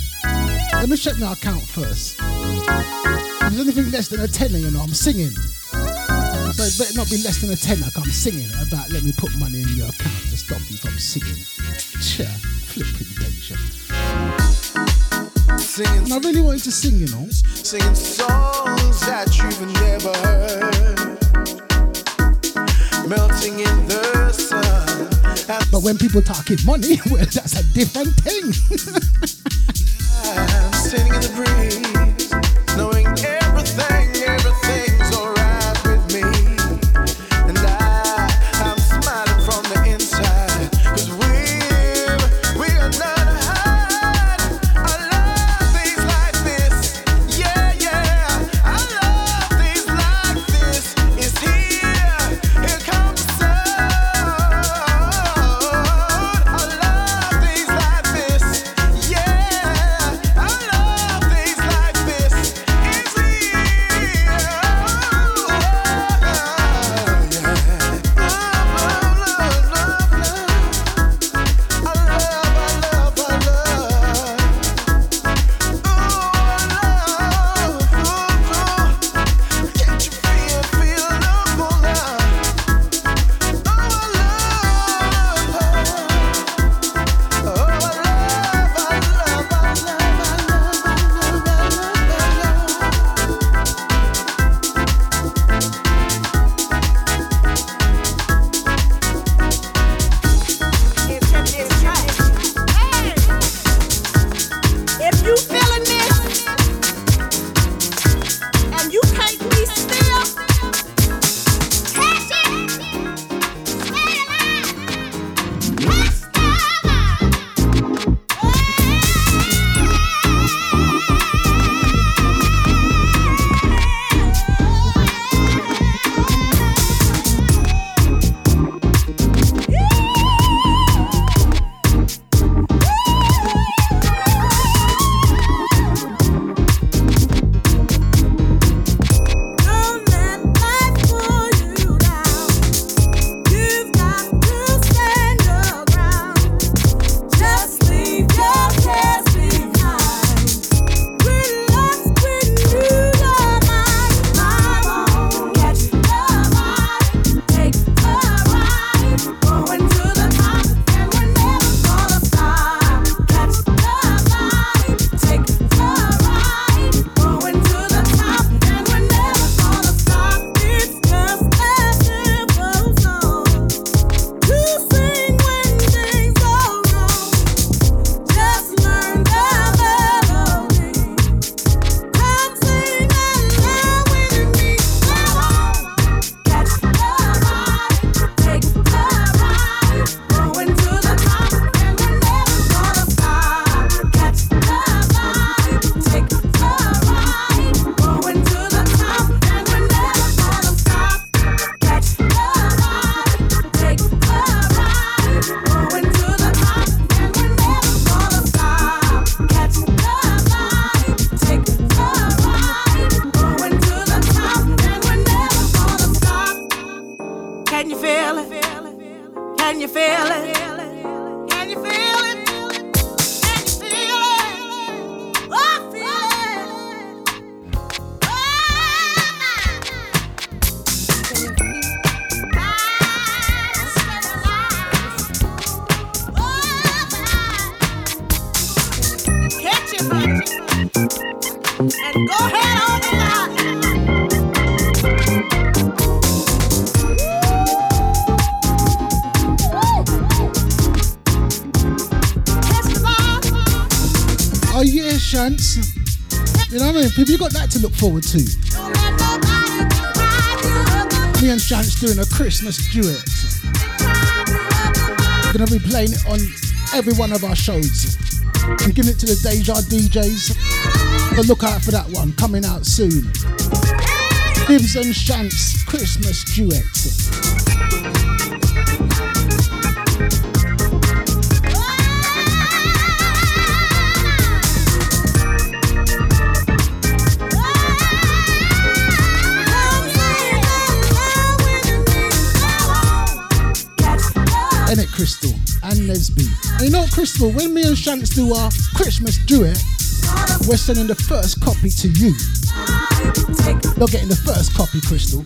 Let me check my account first. If there's anything less than a tenner, you know, I'm singing. So it better not be less than a tenner, cause I'm singing about let me put money in your account to stop you from singing. Cheer, flipping danger. Singing and I really wanted to sing, you know. Singing songs that you've never heard. Melting in the sun. But when people talking money, well, that's a different thing. Can you feel it? Can you feel it? You know what I mean? People, you got that to look forward to. Me and Chance doing a Christmas duet. We're Gonna be playing it on every one of our shows. We're giving it to the Deja DJs. But look out for that one coming out soon. Gibbs and Chance Christmas duet. Kids. And you know Crystal. When me and Chance do our Christmas duet, we're sending the first copy to you. You're getting the first copy, Crystal.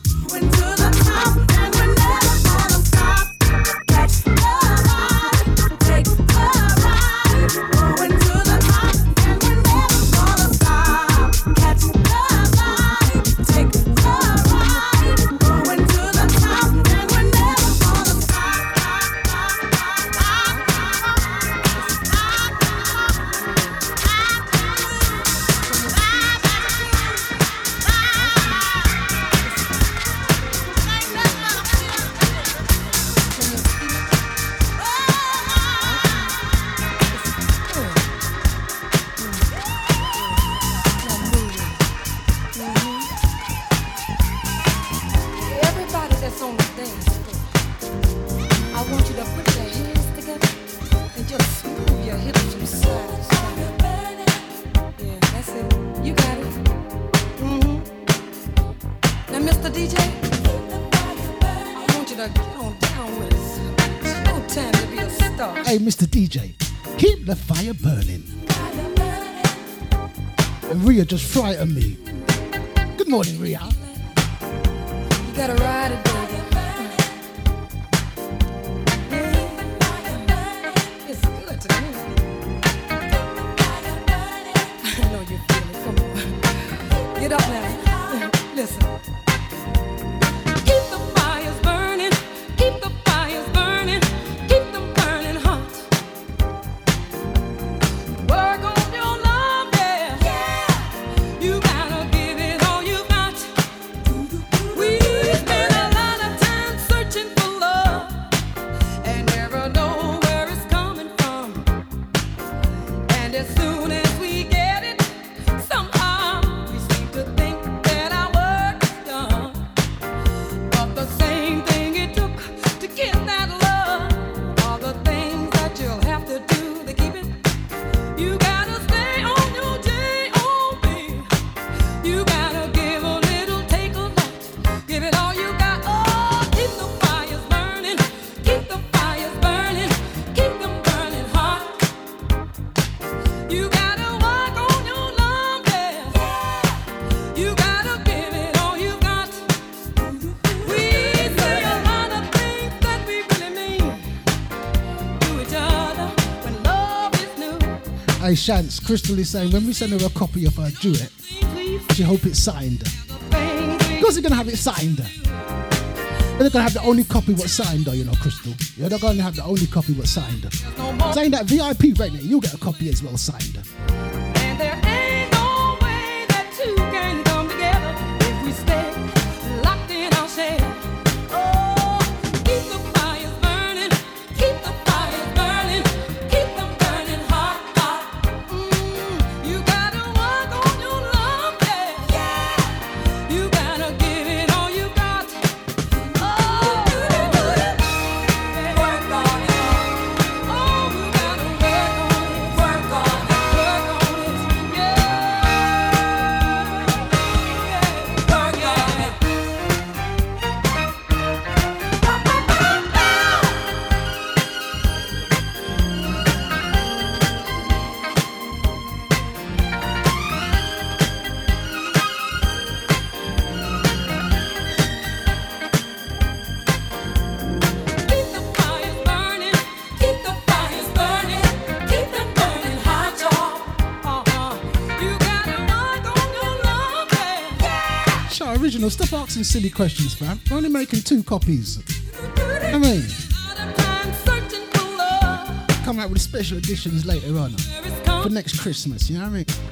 by chance, Crystal is saying when we send her a copy of her duet, she hope it's signed. Because course, you're gonna have it signed. They're gonna have the only copy what's signed, though, you know, Crystal. You're not gonna have the only copy what's signed. Saying that VIP right now, you'll get a copy as well signed. asking silly questions, fam. We're only making two copies. I mean, come out with special editions later on for next Christmas, you know what I mean?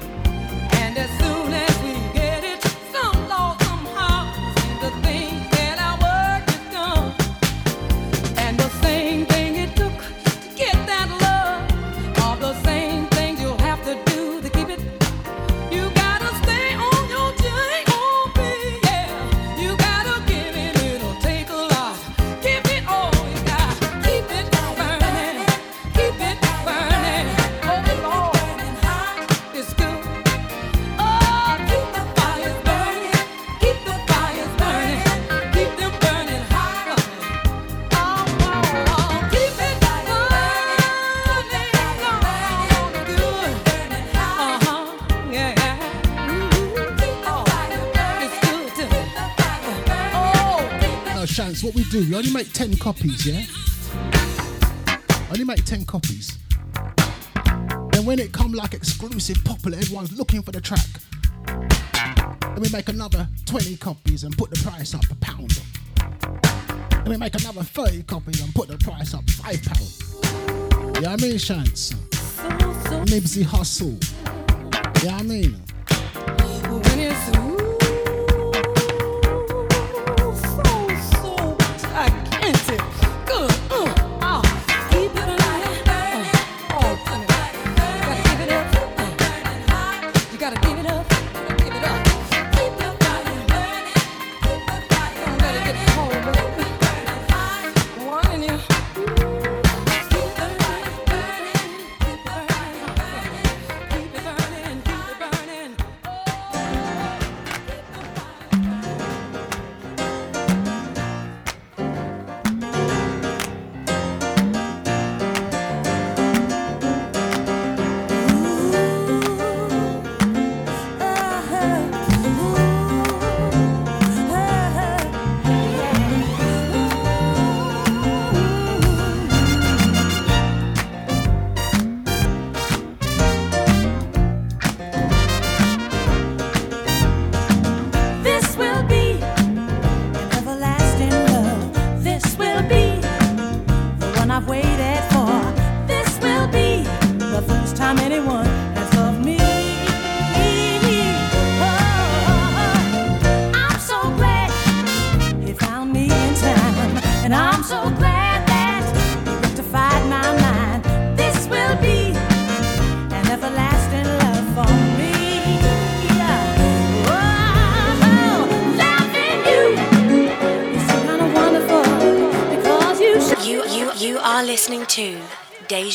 do. We only make 10 copies, yeah? Only make 10 copies. Then when it come like exclusive, popular, everyone's looking for the track. Then we make another 20 copies and put the price up a pound. Then we make another 30 copies and put the price up five pound. Yeah, you know I mean, Chance? Nibbsy Hustle. Yeah, you know I mean?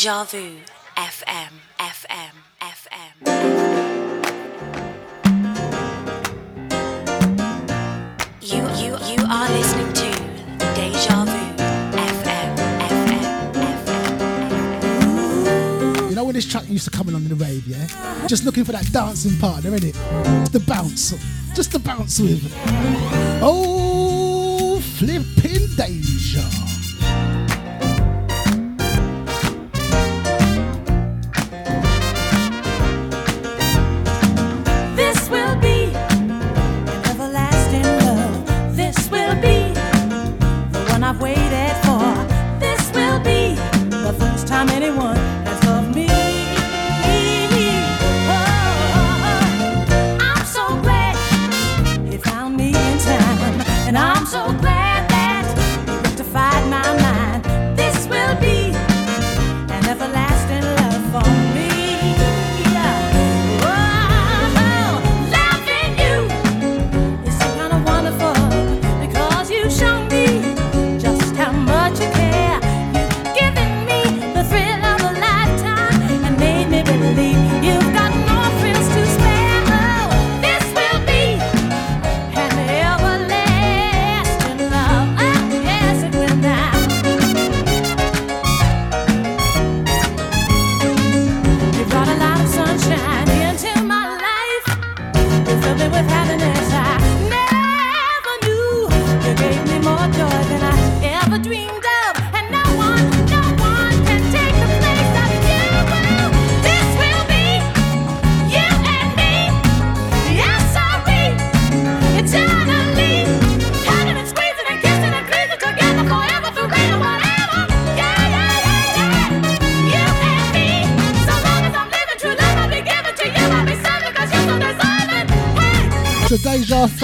Deja vu FM FM FM. You you you are listening to Deja Vu FM FM FM. You know when this track used to come along in the rave, yeah? Just looking for that dancing partner, innit? The bounce. Just the bounce with. Oh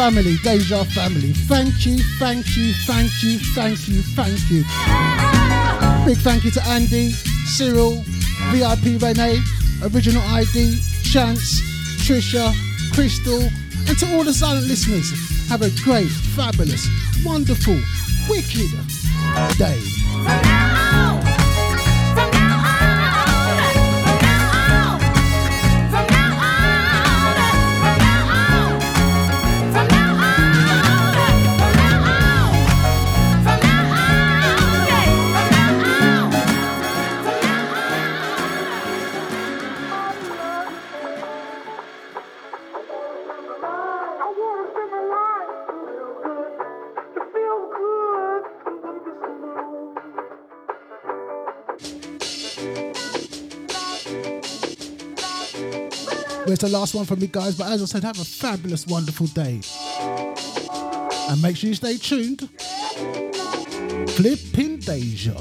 family, Deja family. Thank you, thank you, thank you, thank you, thank you. Big thank you to Andy, Cyril, VIP Renee, Original ID, Chance, Trisha, Crystal, and to all the silent listeners. Have a great, fabulous, wonderful, wicked day. Where's the last one from me, guys? But as I said, have a fabulous, wonderful day. And make sure you stay tuned. Flipping Deja.